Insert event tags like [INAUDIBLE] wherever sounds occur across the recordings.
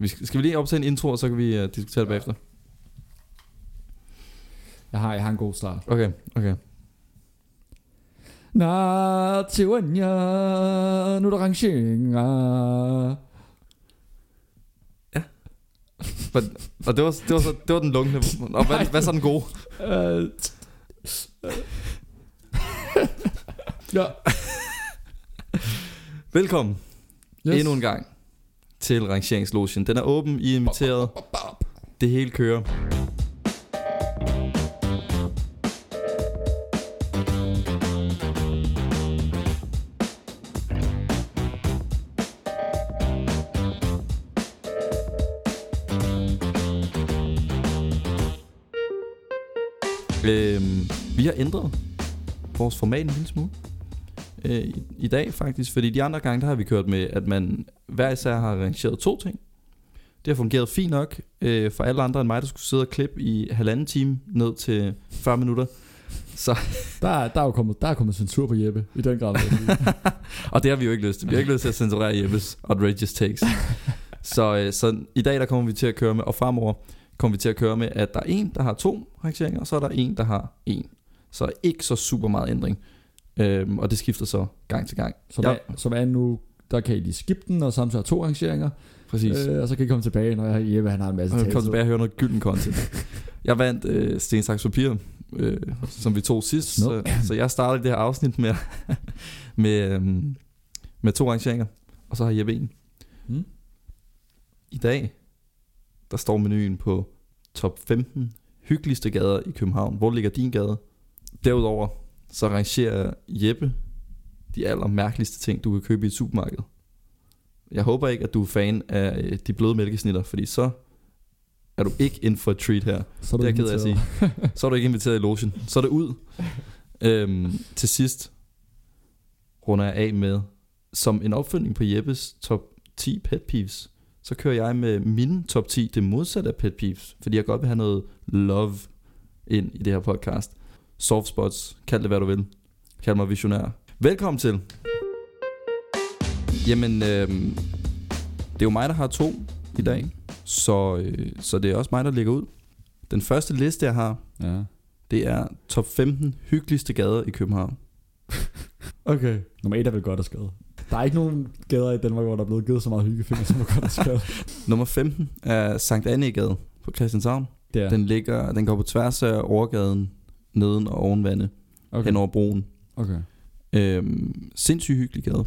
Vi skal, skal vi lige optage en intro, og så kan vi uh, diskutere det bagefter? Jeg har, jeg har en god start. Okay, okay. Na til Wanya, nu er der rangeringer. Men, og det var, det, var så, det var den lunkende. Og hvad, hvad så den gode? Øh, [LAUGHS] ja. Velkommen Yes. endnu en gang til Rangeringslogen. Den er åben, I er inviteret. Det hele kører. Øhm, vi har ændret vores format en lille smule øh, i, i dag faktisk, fordi de andre gange der har vi kørt med, at man hver især har arrangeret to ting. Det har fungeret fint nok øh, for alle andre end mig, der skulle sidde og klippe i halvanden time ned til 40 minutter. Så, [LAUGHS] Der, er- der, er jo kommet, der er kommet censur på Jeppe, i den grad. [LAUGHS] og det har vi jo ikke lyst til. Vi har ikke lyst til at censurere Jeppes outrageous takes. Så, øh, så i dag der kommer vi til at køre med, og fremover kommer vi til at køre med, at der er en, der har to rangeringer, og så er der en, der har en. Så ikke så super meget ændring. Øhm, og det skifter så gang til gang. Som, Ja. er, som er nu, der kan I lige skippe den, og samtidig have to rangeringer. Præcis. Øh, og så kan I komme tilbage, når jeg, Jeppe han har en masse Og kom taletid. tilbage og høre noget gylden content. [LAUGHS] jeg vandt øh, Sten Saks Papir, øh, som vi tog sidst. Så, Snup. så jeg startede det her afsnit med, [LAUGHS] med, øh, med to rangeringer. Og så har Jeppe en. Mm. I dag, der står menuen på top 15 hyggeligste gader i København. Hvor ligger din gade? Derudover, så rangerer Jeppe de allermærkeligste ting, du kan købe i et supermarked. Jeg håber ikke, at du er fan af øh, de bløde mælkesnitter, fordi så er du ikke ind for et treat her. Så Det er jeg ked af at sige. [LAUGHS] Så er du ikke inviteret i logen. Så er det ud. øhm, til sidst runder jeg af med, som en opfølgning på Jeppes top 10 pet peeves, så kører jeg med mine top 10 det modsatte af pet peeves, fordi jeg godt vil have noget love ind i det her podcast. Soft spots, kald det hvad du vil. Kald mig visionær. Velkommen til. Jamen, øhm, det er jo mig, der har to i dag, så, øh, så det er også mig, der ligger ud. Den første liste, jeg har, Ja. det er top 15 hyggeligste gader i København. [LAUGHS] Okay. Nummer et er vel godt at skade. Der er ikke nogen gader i Danmark, hvor der er blevet givet så meget hyggefinger, som er godt at skade. [LAUGHS] Nummer 15 er Sankt Annegade på Christianshavn. Den, ligger, den går på tværs af overgaden, neden og ovenvande, okay. hen over broen. okay. Øhm, sindssygt hyggelig gade,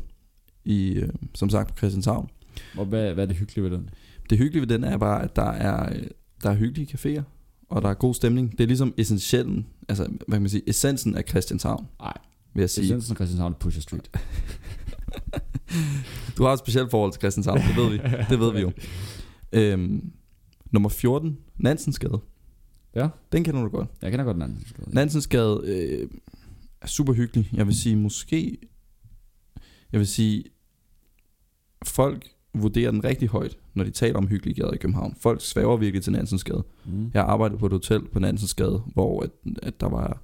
i, øh, som sagt på Christianshavn. Og hvad, hvad er det hyggelige ved den? Det hyggelige ved den er bare, at der er, øh, der er hyggelige caféer, og der er god stemning. Det er ligesom essentiellen, altså hvad kan man sige, essensen af Christianshavn, Nej. vil jeg sige. Essensen af Christianshavn er Pusher Street. [LAUGHS] Du har et specielt forhold til Christianshavn, det ved vi. [LAUGHS] Det ved vi jo. Øhm, nummer 14, Nansensgade. Ja. Den kender du godt. Jeg kender godt den anden. Nansensgade øh, er super hyggelig. Jeg vil sige, måske... Jeg vil sige, folk vurderer den rigtig højt, når de taler om hyggelige gader i København. Folk svæver virkelig til Nansensgade. Mm. Jeg arbejdede på et hotel på Nansensgade, hvor at, at der, var,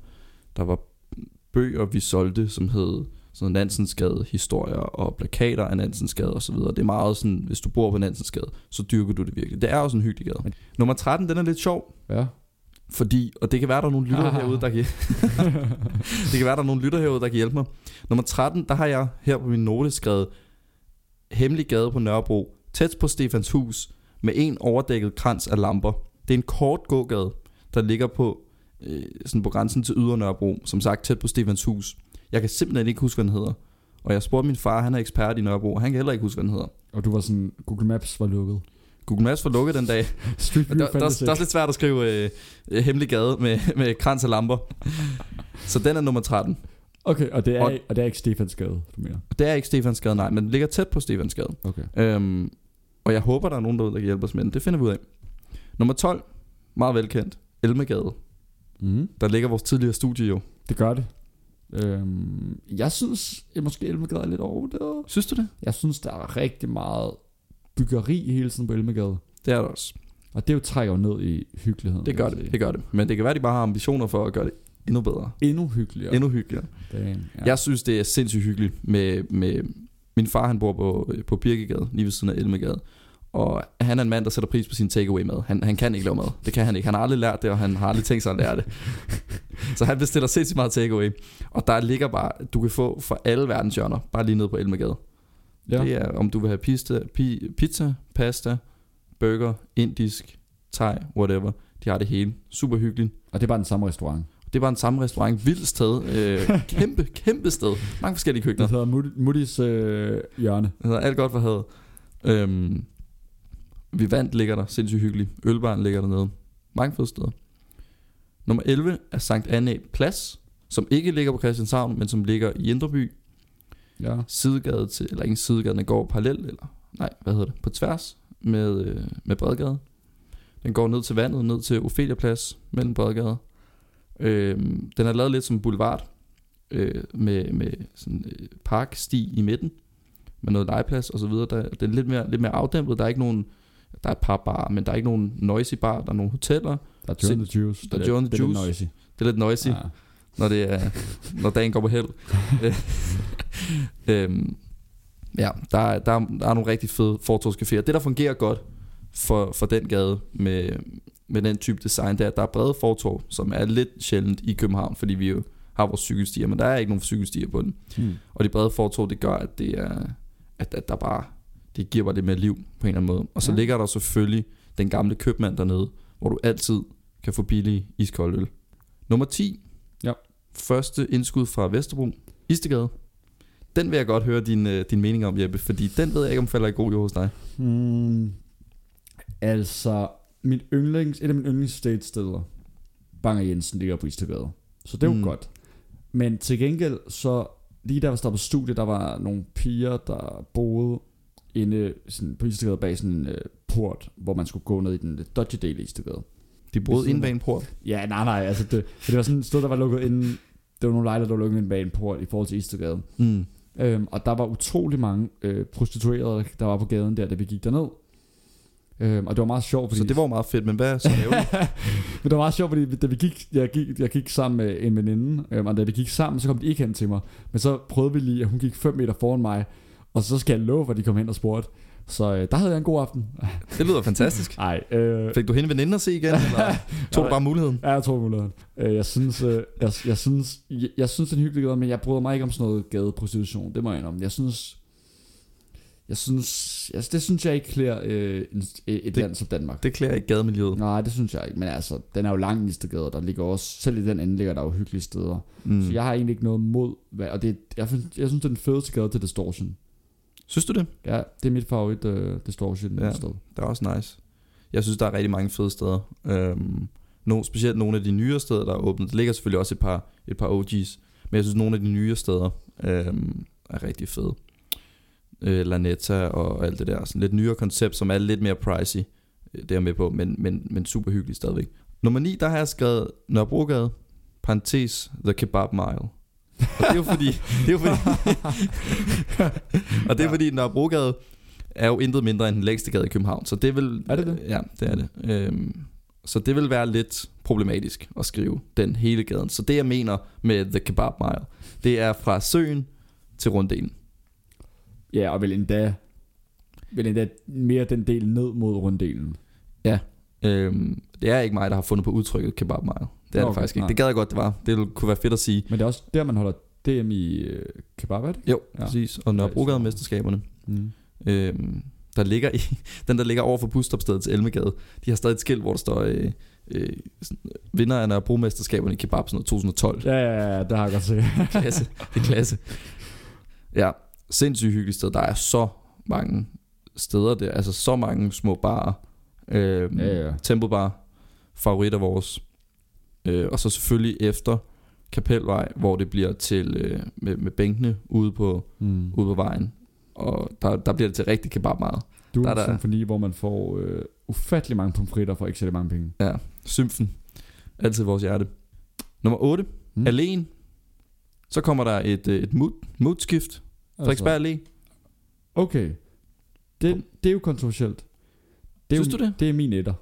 der var bøger, vi solgte, som hed sådan Nansensgade historier og plakater af Nansensgade og så videre. Det er meget sådan, hvis du bor på Nansensgade, så dyrker du det virkelig. Det er også en hyggelig gade. Nummer 13, den er lidt sjov, Ja. Fordi, og det kan være, der er nogle lytter herude, der kan, [LAUGHS] [LAUGHS] det kan være, der er nogle lytter herude, der kan hjælpe mig. Nummer 13, der har jeg her på min note skrevet, Hemmelig gade på Nørrebro, tæt på Stefans hus, med en overdækket krans af lamper. Det er en kort gågade, der ligger på, øh, sådan på grænsen til Ydre Nørrebro, som sagt tæt på Stefans hus. Jeg kan simpelthen ikke huske, hvad den hedder. Og jeg spurgte min far, han er ekspert i Nørrebro, han kan heller ikke huske, hvad den hedder. Og du var sådan, Google Maps var lukket. Google Maps var lukket den dag. [LAUGHS] Street Der, View der, der, Fantasy. der er lidt svært at skrive øh, øh, hemmelig gade med, med krans af lamper. Så den er nummer 13. Okay, og det er, Og- og, og det er ikke Stefans gade, du mener? Det er ikke Stefansgade, nej, men den ligger tæt på Stefansgade. Okay. Øhm, og jeg håber, der er nogen derude, der kan hjælpe os med den. Det finder vi ud af. Nummer 12, meget velkendt, Elmegade. Mm. Der ligger vores tidligere studie jo. Det gør det. Øhm, jeg synes, jeg måske Elmegade er lidt overvurderet. Synes du det? Jeg synes, der er rigtig meget byggeri hele tiden på Elmegade. Det er der også. Og det jo trækker jo ned i hyggeligheden. Det gør det, sige. det gør det. Men det kan være, de bare har ambitioner for at gøre det endnu bedre. Endnu hyggeligere. Endnu hyggeligere. Damn, Ja. Jeg synes, det er sindssygt hyggeligt med, med... Min far, han bor på, på Birkegade, lige ved siden af Elmegade. Og han er en mand, der sætter pris på sin takeaway mad. Han, han kan ikke lave mad. Det kan han ikke. Han har aldrig lært det, og han har aldrig tænkt sig at lære det. [LAUGHS] Så han bestiller sindssygt meget takeaway. Og der ligger bare, du kan få for alle verdens hjørner, bare lige nede på Elmegade. Ja. Det er, om du vil have pizza, pi, pizza, pasta, burger, indisk, thai, whatever. De har det hele. Super hyggeligt. Og det er bare den samme restaurant. Det er bare den samme restaurant. Vildt sted. Øh, [LAUGHS] kæmpe, kæmpe sted. Mange forskellige køkkener. Det hedder Muttis øh, hjørne. Det hedder alt godt for havet. Øhm, Vivant ligger der, sindssygt hyggeligt. Ølbaren ligger dernede. Mange fede steder. Nummer 11 er Sankt Anne Plads, som ikke ligger på Christianshavn, men som ligger i Indreby. Ja. Sidegade til, eller ikke sidegade, den går parallelt, eller nej, hvad hedder det, på tværs med, øh, med Bredgade. Den går ned til vandet, ned til Ophelia Plads mellem Bredgade. Øhm, den er lavet lidt som boulevard, øh, med, med sådan øh, parksti i midten, med noget legeplads og så videre. Der, den er lidt mere, lidt mere afdæmpet. Der er ikke nogen, der er et par bar, men der er ikke nogen noisy bar. Der er nogle hoteller. Der er Joe and the Juice. Der er and the det er lidt Juice. noisy. Det er lidt noisy, ja. Når, det er, når dagen går på held. øhm, ja, der, er- der, er- der er nogle rigtig fede fortorvscaféer. Det, der fungerer godt for, for den gade med, med den type design, det er, at der er brede fortorv, som er lidt sjældent i København, fordi vi jo har vores cykelstier, men der er ikke nogen cykelstier på den. Hmm. Og de brede fortorv, det gør, at det er, at, at der bare, det giver bare lidt mere liv på en eller anden måde. Og så ja. ligger der selvfølgelig den gamle købmand dernede, hvor du altid kan få billig iskold øl. Nummer 10. Første indskud fra Vesterbro. Istegade. Den vil jeg godt høre din, øh, din mening om, Jeppe, fordi den ved jeg ikke, om falder i god jord hos dig. Hmm. Altså, mit yndlings, et af mine yndlingsstatesteder, Banger Jensen, ligger på Istergade. Så det er jo Mm. mm. godt. Men til gengæld, så lige der var startet på studiet, der var nogle piger, der boede inde sådan, på Istergade bag sådan en øh, port, hvor man skulle gå ned i den lidt dodgy del af Istergade. De boede inde bag en port. Ja, nej, nej, altså det, det var sådan et sted, der var lukket inden, det var nogle lejligheder, der var lukket bag en port i forhold til Istergade. Mm. Øhm, og der var utrolig mange øh, prostituerede, der var på gaden der, da vi gik derned. Øhm, og det var meget sjovt, fordi... Så det var meget fedt, men hvad så? [LAUGHS] Men det var meget sjovt, fordi da vi gik, jeg gik, jeg gik sammen med en veninde, øhm, og da vi gik sammen, så kom de ikke hen til mig. Men så prøvede vi lige, at hun gik 5 meter foran mig, og så skal jeg love, for de kom hen og spurgte. Så øh, der havde jeg en god aften. [LAUGHS] det lyder fantastisk. Nej, øh, Fik du hende veninde at se igen, eller [LAUGHS] tog du bare muligheden? Ja, jeg tror muligheden. Øh, jeg synes, øh, jeg, jeg synes, jeg, jeg synes, det er en hyggelig gade, men jeg bryder mig ikke om sådan noget gadeprostitution. Det må jeg indrømme. Jeg synes, jeg synes, jeg, det synes jeg ikke klæder øh, et Det- land som Danmark. Det klæder ikke gademiljøet. Nej, det synes jeg ikke. Men altså, den er jo lang Istergade, der ligger også, selv i den ende ligger der jo hyggelige steder. Mm. Så jeg har egentlig ikke noget mod, hvad, og det, jeg, synes, jeg synes, det er den fedeste gade til Distortion. Synes du det? Ja, det er mit favorit uh, Distortion Ja. sted. Det er også nice. Jeg synes, der er rigtig mange fede steder. Øhm, no, specielt nogle af de nyere steder, der er åbnet. Der ligger selvfølgelig også et par, et par OG's. Men jeg synes, nogle af de nye steder øhm, er rigtig fede. Øh, Lanetta og alt det der. Sådan lidt nyere koncept, som er lidt mere pricey. Øh, Det er med på, men, men, men super hyggeligt stadigvæk. Nummer 9, der har jeg skrevet Nørrebrogade, parentes, The Kebab Mile. Og det er jo fordi, det er jo fordi, og det er fordi Nørrebrogade er jo intet mindre end den længste gade i København. Så det vil, Er det det? Ja, det er det. Øhm, så det vil være lidt problematisk at skrive den hele gaden. Så det jeg mener med The Kebab Mile, det er fra søen til runddelen. Ja, og vel endda, vel endda mere den del ned mod runddelen. Øhm, det er ikke mig, der har fundet på udtrykket Kebab Mile. Det er Nå, det okay, faktisk ikke. nej. Det gad jeg godt, det var. Det kunne være fedt at sige. Men det er også der, man holder DM i øh, kebab, er det? Jo, Ja. ja. præcis. Og Nørrebrogade mesterskaberne. Mm. Øhm, der ligger i, [LAUGHS] den der ligger over for busstopstedet til Elmegade, de har stadig et skilt, hvor der står øh, øh, sådan, vinder af Nørrebromesterskaberne i kebab sådan noget 2012. Ja, ja, ja, det har jeg godt set. [LAUGHS] klasse. Det er klasse. Ja, sindssygt hyggeligt sted. Der er så mange steder der. Altså så mange små barer. Øh, Ja, ja. Tempobar. Favorit af vores. Øh, og så selvfølgelig efter Kapelvej, hvor det bliver til øh, med, med bænkene ude på, Mm. ude på vejen. Og der, der bliver det til rigtig kebab meget. Du Der er er en der- symfoni, hvor man får øh, ufattelig mange pomfritter for ikke så mange penge. Ja, symfen. Altid vores hjerte. Nummer 8. Mm. Alene. Så kommer der et, øh, et mood, moodskift. Frederiksberg Allé. Okay. Det, det er jo kontroversielt. Det er Synes jo, du det? Det er min etter.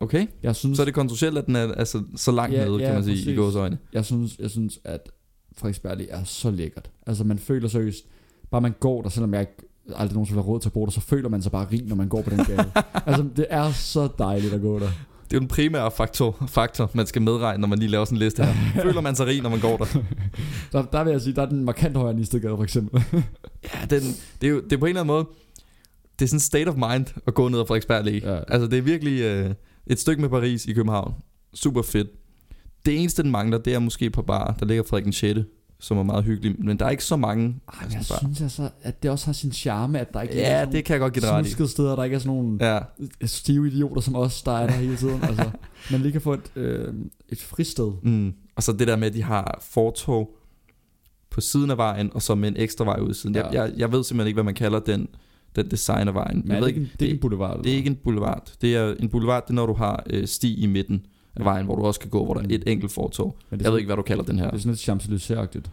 Okay. Jeg synes, Så er det kontroversielt, at den er altså, så langt Ja, nede, ja, kan man sige, præcis. i gåsøjne. jeg synes, jeg synes, at Frederiksberg er så lækkert. Altså man føler seriøst, bare man går der, selvom jeg ikke aldrig nogensinde have råd til at bo der, så føler man sig bare rig, når man går på den gade. [LAUGHS] altså, det er så dejligt at gå der. Det er jo den primære faktor, faktor, man skal medregne, når man lige laver sådan en liste her. [LAUGHS] Føler man sig rig, når man går der? [LAUGHS] Der, der vil jeg sige, der er den markant højere end Istedgade, for eksempel. Ja, den, det, er jo, det er på en eller anden måde, det er sådan state of mind at gå ned ad Frederiksberg Allé. Ja. Altså det er virkelig øh, et stykke med Paris i København. Super fedt. Det eneste, den mangler, det er måske på bar. Der ligger Frederik den 6., som er meget hyggelig. Men der er ikke så mange. Ej, jeg bar. synes altså, at det også har sin charme, at der ikke er Ja, sådan det kan jeg godt give dig ret i. steder, der ikke er sådan nogle Ja, stive idioter som os, der er der hele tiden. altså, [LAUGHS] man lige kan få et, øh, et fristed. mm. Og så det der med, at de har fortog på siden af vejen, og så med en ekstra vej ud siden. Jeg, Ja. jeg, jeg ved simpelthen ikke, hvad man kalder den, den design af vejen. Men Jeg ved det, ikke, en- det er ikke en boulevard? eller Det er ikke en boulevard. Det er en boulevard, det er, når du har øh, sti i midten af vejen, hvor du også kan gå, hvor der er et enkelt fortog. Men det er Jeg ved sådan- ikke, hvad du kalder den her. Det er sådan lidt Champs-Élysées-agtigt.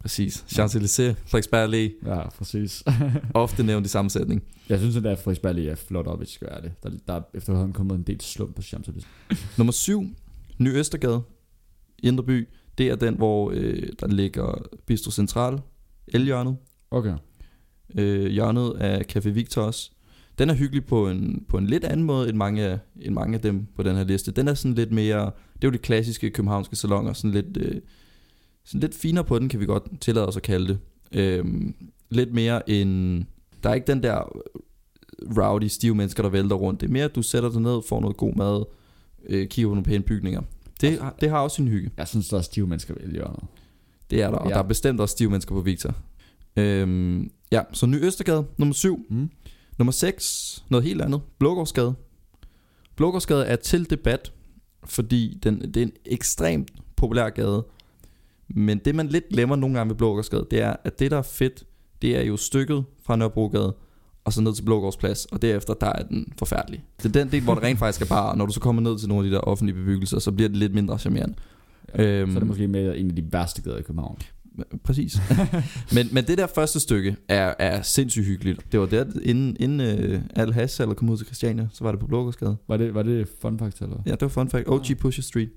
Præcis. Champs-Élysées, Frederiksberg Allé, Ja, præcis. [LAUGHS] ofte nævnt i sammensætning. jeg synes, at der Frederiksberg er flot op, hvis jeg skal være det. Der, der er efterhånden kommet en del slum på Champs-Élysées. [LAUGHS] Nummer 7, Ny Østergade, Indre By. Det er den, hvor øh, der ligger Bistro Central, Elhjørnet. Okay. Øh, hjørnet af Café Victor også. Den er hyggelig på en, på en lidt anden måde end mange, af- end mange af dem på den her liste. Den er sådan lidt mere, det er jo de klassiske københavnske salonger, sådan lidt, øh, sådan lidt finere på den, kan vi godt tillade os at kalde det. Øhm, lidt mere en, der er ikke den der rowdy, stive mennesker, der vælter rundt. Det er mere, at du sætter dig ned, får noget god mad, øh, kigger på nogle pæne bygninger. Det, det har også sin hygge. Jeg synes, der er stive mennesker ved hjørnet. Det er der, og Ja. der er bestemt også stive mennesker på Victor. Øhm, ja, så Ny Østergade, nummer 7. Mm. Nummer 6, noget helt andet. Blågårdsgade. Blågårdsgade er til debat, fordi den, det er en ekstremt populær gade. Men det, man lidt glemmer nogle gange ved Blågårdsgade, det er, at det, der er fedt, det er jo stykket fra Nørrebrogade, og så ned til Blågårdsplads, og derefter, der er den forfærdelig. Det er den del, hvor det rent faktisk er bare, og når du så kommer ned til nogle af de der offentlige bebyggelser, så bliver det lidt mindre charmerende. Ja, Øhm. så er det måske med en af de værste gader i København. Præcis. [LAUGHS] men, men det der første stykke er, er sindssygt hyggeligt. Det var der, inden, inden uh, Al Hass eller kom ud til Christiania, så var det på Blågårdsgade. Var det, var det fun fact, eller? Ja, det var fun fact. OG Pusher Street.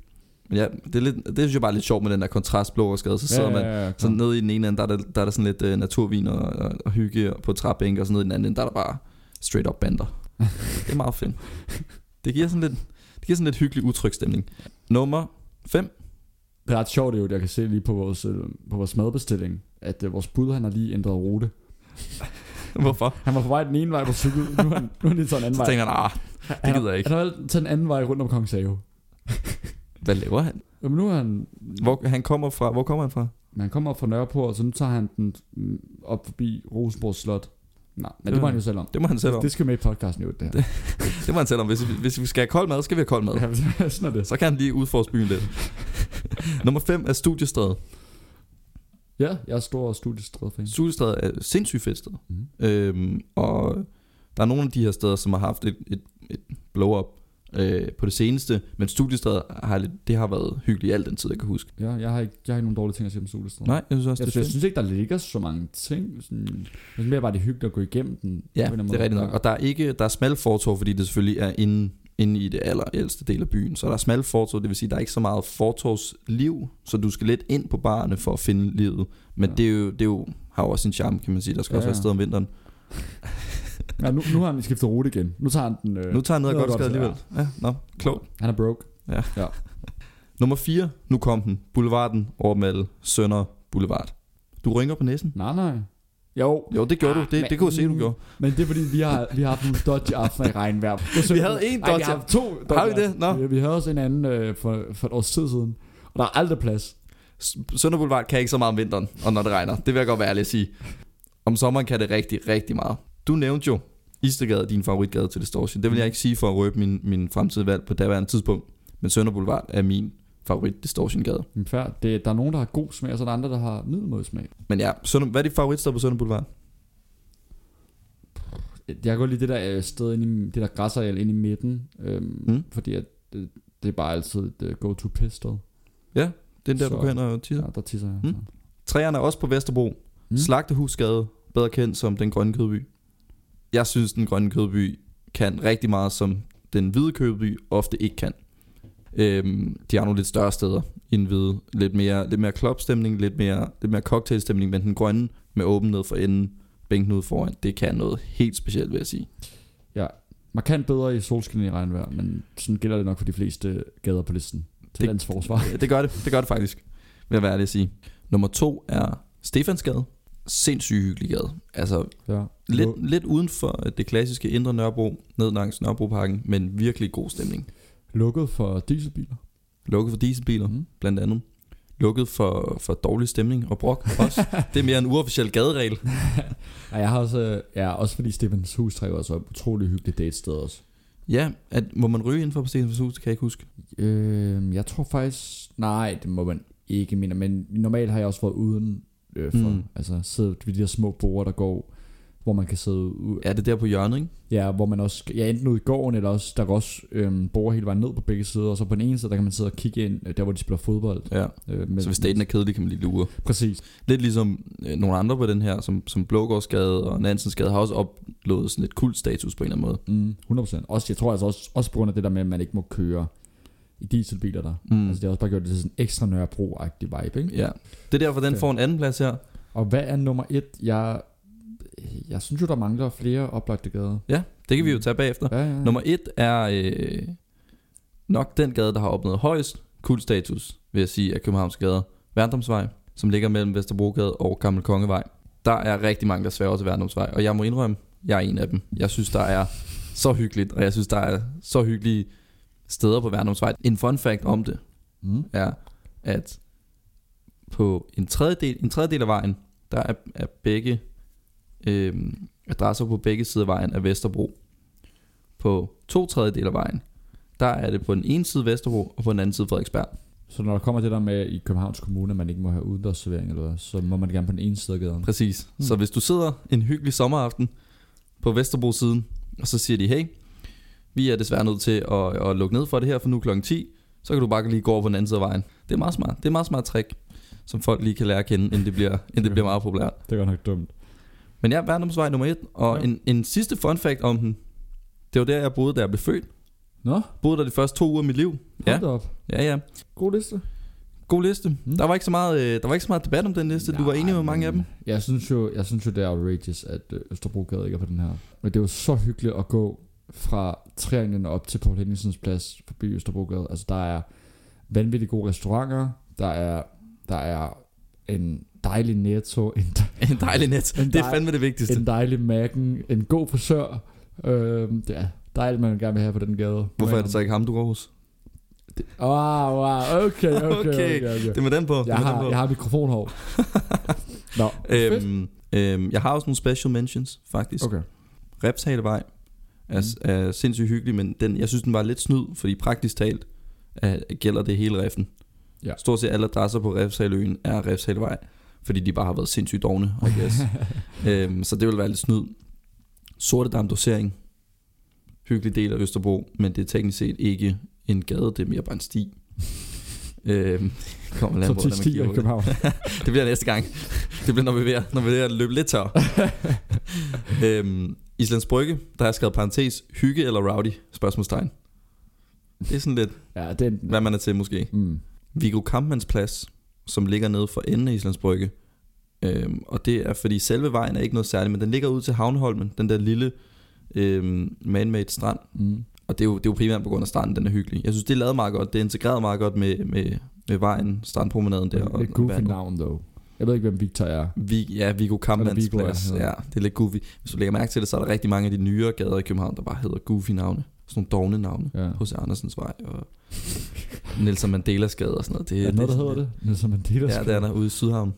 Men ja, det, er lidt, det synes jeg bare er lidt sjovt med den der kontrast Blågårdsgade. Så sidder man ja, ja, så nede i den ene ende, der er der, der, er der sådan lidt uh, naturvin og, og, og hygge på træbænke, og så nede i den anden ende, der er der bare straight up bander. [LAUGHS] det er meget fedt. Det giver sådan lidt, det giver sådan lidt hyggelig utrygstemning. Nummer 5. Det er ret sjovt, det er jo, jeg kan se lige på vores, øh, på vores madbestilling, at øh, vores bud, han har lige ændret rute. [LAUGHS] Hvorfor? Han var på vej den ene vej på cykel, nu er han, nu er han lige taget en anden Så vej. tænker han, ah, han, gider jeg ikke. Han har taget en anden vej rundt om Kongens Have. hvad laver han? Jamen nu er han... Hvor, han kommer fra, hvor kommer han fra? Han kommer fra Nørreport, så nu tager han den mm, op forbi Rosenborg Slot. Nej, men det må han jo selv om. Det må han selv om. Det skal med i podcasten jo, det her. Det må han selv om. Hvis, hvis vi skal have kold mad, skal vi have kold mad. Ja, [LAUGHS] sådan er det. Så kan han lige udforske byen lidt. Nummer 5 er Studiestræde. Ja, jeg er stor studiestræde-fan. Studiestræde er sindssygt fedt sted. Mm. Øhm, og der er nogle af de her steder, som har haft et, et, et blow-up øh, på det seneste. Men Studiestræde har, lidt, det har været hyggeligt i al den tid, jeg kan huske. Ja, jeg har ikke, jeg har ikke nogen dårlige ting at sige om studiestræde. Nej, jeg synes også, Jeg, det er jeg synes ikke, der ligger så mange ting. Sådan, jeg synes mere bare, det er hyggeligt at gå igennem den. Ja, anden det er rigtigt nok. Og der er ikke der er smal fortov, fordi det selvfølgelig er inde, inde i det allerældste del af byen. Så der er smal fortov, det vil sige, der er ikke så meget fortovsliv, så du skal lidt ind på barne for at finde livet. Men Ja. det, er jo, det er jo, har jo også sin charme, kan man sige. Der skal Ja, også være ja. sted om vinteren. Ja, nu, nu har han skiftet rute igen. Nu tager han den... Øh, Nu tager han ned og godt skade alligevel. Ja, nå, klogt. Han er broke. [LAUGHS] Nummer 4, nu kom den. Boulevarden over Malle, Sønder Boulevard. Du rynker på næsen? Nej, nej. Jo, Jo, det gjorde du. Det, men- det kunne jeg se, du gjorde. men det er fordi, vi har, vi har haft nogle dodgy aftener i regnvejr. [LAUGHS] Vi havde en Nej, vi dodgy- har haft to dodgy Har vi det? Nå. Vi, vi havde også en anden øh, for, for et års tid siden. Og der er aldrig plads. Sønder Boulevard kan ikke så meget om vinteren, og når det regner. Det vil jeg godt være ærlig at sige. Om sommeren kan det rigtig, rigtig meget. Du nævnte jo Istergade, din favoritgade til Distortion. Det vil jeg ikke sige for at røbe min, min fremtidige valg på daværende tidspunkt. Men Sønder Boulevard er min favorit Distortion-gade. Men fair, det, der er nogen, der har god smag, og så er der andre, der har middelmåde smag. Men ja, Sønder, hvad er dit favoritsted på Sønder Boulevard? Jeg kan godt lide det der øh, sted inde i, det der græsareal inde i midten, øhm, Mm. fordi at det, det er bare altid et uh, go-to piss sted. Det er der, Så- du går hen og tisser. Ja, der tisser jeg. Mm. Mm. Træerne er også på Vesterbro. Mm. Slagtehusgade, bedre kendt som Den Grønne Kødby. Jeg synes, Den Grønne Kødby kan rigtig meget, som Den Hvide Kødby ofte ikke kan. Øhm, de har nogle lidt større steder den hvide. Lidt mere, lidt mere klubstemning, lidt mere, lidt mere cocktailstemning, men Den Grønne med åben ned for enden bænkene ud foran, det kan noget helt specielt, vil jeg sige. Markant bedre i solskin i regnvejr, men sådan gælder det nok for de fleste gader på listen. Til Det- lands forsvar. [LAUGHS] Ja, det gør det, det gør det faktisk, vil jeg være ærlig at sige. Nummer to er Stefansgade. Sindssygt hyggelig gade. Altså Ja. lidt, lidt uden for det klassiske indre Nørrebro, ned langs Nørrebroparken, men virkelig god stemning. Lukket for dieselbiler. Lukket for dieselbiler, Mm. blandt andet. Lukket for, for dårlig stemning og brok også. [LAUGHS] det er mere en uofficiel gaderegel. [LAUGHS] Ja, jeg har også, øh, ja, også fordi Stefans hustræ var så et utrolig hyggeligt datested også. Ja, at, må man ryge inden for på Stensens Hus, det kan jeg ikke huske. Øh, jeg tror faktisk, nej, det må man ikke mene, men normalt har jeg også været uden øh, for, Mm. altså sidde ved de der små borde, der går, hvor man kan sidde ud, Ja, det er der på hjørnet, ikke? ja, hvor man også, ja, enten ud i gården, eller også, der går også øh, borde hele vejen ned på begge sider, og så på den ene side, der kan man sidde og kigge ind, øh, der hvor de spiller fodbold. Ja. Øh, med, Så hvis daten er kedelig, kan man lige lure. Præcis. Lidt ligesom øh, nogle andre på den her, som, som Blågårdsgade og Nansensgade, har også opnået sådan et kult status på en eller anden måde. Mm, 100%. Også, jeg tror altså også, også på grund af det der med, at man ikke må køre i dieselbiler der. Mm. Mm. Altså det har også bare gjort det til sådan en ekstra Nørrebro-agtig vibe, ikke? Ja. Det er derfor, den Okay. får en anden plads her. Og hvad er nummer et? Jeg, jeg synes jo, der mangler flere oplagte gader. Ja, det kan vi jo tage bagefter. Ja, ja, ja. Nummer et er øh, nok den gade, der har opnået højst kultstatus, vil jeg sige, af Københavns gader. Værndomsvej, som ligger mellem Vesterbrogade og Gammel Kongevej. Der er rigtig mange, der sværger til Værndomsvej, og jeg må indrømme, jeg er en af dem. Jeg synes, der er så hyggeligt, og jeg synes, der er så hyggelige steder på Værndomsvej. En fun fact om det Mm. er, at på en tredjedel, en tredjedel af vejen, der er, er begge øhm, adresser på begge sider af vejen af Vesterbro. På to tredjedel af vejen, der er det på den ene side Vesterbro, og på den anden side Frederiksberg. Så når der kommer det der med i Københavns Kommune, at man ikke må have udendørs servering, eller hvad, så må man gerne på den ene side af gaden. Præcis. Mm. Så hvis du sidder en hyggelig sommeraften på Vesterbro-siden, og så siger de, hey, vi er desværre nødt til at, at lukke ned for det her, for nu klokken 10, så kan du bare lige gå over på den anden side af vejen. Det er meget smart. Det er et meget smart trick, som folk lige kan lære at kende, inden det bliver, inden det bliver meget populært. Det er godt nok dumt. Men ja, Værndomsvej nummer et, og Ja. en, en sidste fun fact om den. Det var der, jeg boede, da jeg blev født. Nå, Boede der de første to uger af mit liv. hold Ja, op. ja, ja. God liste. God liste. Mm. Der var ikke så meget, øh, der var ikke så meget debat om den liste. Du var Nej, enig med mange af dem. Jeg synes jo, jeg synes jo det er outrageous, at øh, Østerbrogade ikke er på den her. Men det jo så hyggeligt at gå fra trianglen op til Paul Henningsens plads forbi Østerbrogade. Altså der er vanvittigt gode restauranter, der er, der er en dejlig netto, [LAUGHS] en, En dejlig net. En Det er dej- fandme det vigtigste. en dejlig macken, en god frisør. Øh, det er dejligt, man gerne vil have på den gade. Hvorfor er det så ikke ham, du går hos? Wow, wow, okay, okay, [LAUGHS] okay. Okay, okay. Det er med den på. Jeg med den har, på. jeg har mikrofonhår. [LAUGHS] Nå. Øhm, øhm, jeg har også nogle special mentions, faktisk. Okay. Repshalevej er, Mm. er sindssygt hyggelig, men den, jeg synes, den var lidt snyd, fordi praktisk talt er, gælder det hele reften. Ja. Stort set alle adresser på Refshaløen er Refshalevej, fordi de bare har været sindssygt dogne, I guess. [LAUGHS] øhm, så det vil være lidt snyd. Sorte Dam dosering. Hyggelig del af Østerbro, men det er teknisk set ikke en gade, det er mere bare en sti. [LAUGHS] øhm, kommer land man stiger i. København. [LAUGHS] Det bliver næste gang. Det bliver, når vi er ved når vi er ved at løbe lidt tør. øhm, Islands Brygge, der har jeg skrevet parentes, hygge eller rowdy, spørgsmålstegn. Det er sådan lidt, ja, den... hvad man er til måske. Mm. Viggo Kampmanns plads, som ligger nede for enden af Islands Brygge. Øhm, og det er, fordi selve vejen er ikke noget særligt, men den ligger ud til Havneholmen, den der lille øhm, man-made strand. Mm. Og det er, jo, det er jo primært på grund af stranden, den er hyggelig. Jeg synes, det er lavet meget godt. Det er integreret meget godt med, med, med vejen, strandpromenaden der. Det er goofy navn, dog. Jeg ved ikke, hvem Victor er. Vi, ja, Viggo Kampmanns Viggo, ja. plads. Ja, det er lidt goofy. Hvis du lægger mærke til det, så er der rigtig mange af de nyere gader i København, der bare hedder goofy navne. Sådan nogle dogne navne. Ja. H.C. Andersens Vej og Nelson Mandelas Gade og sådan noget. Det, Er der noget, der hedder det? Nelson Mandela. Ja, det er der ude i Sydhavn.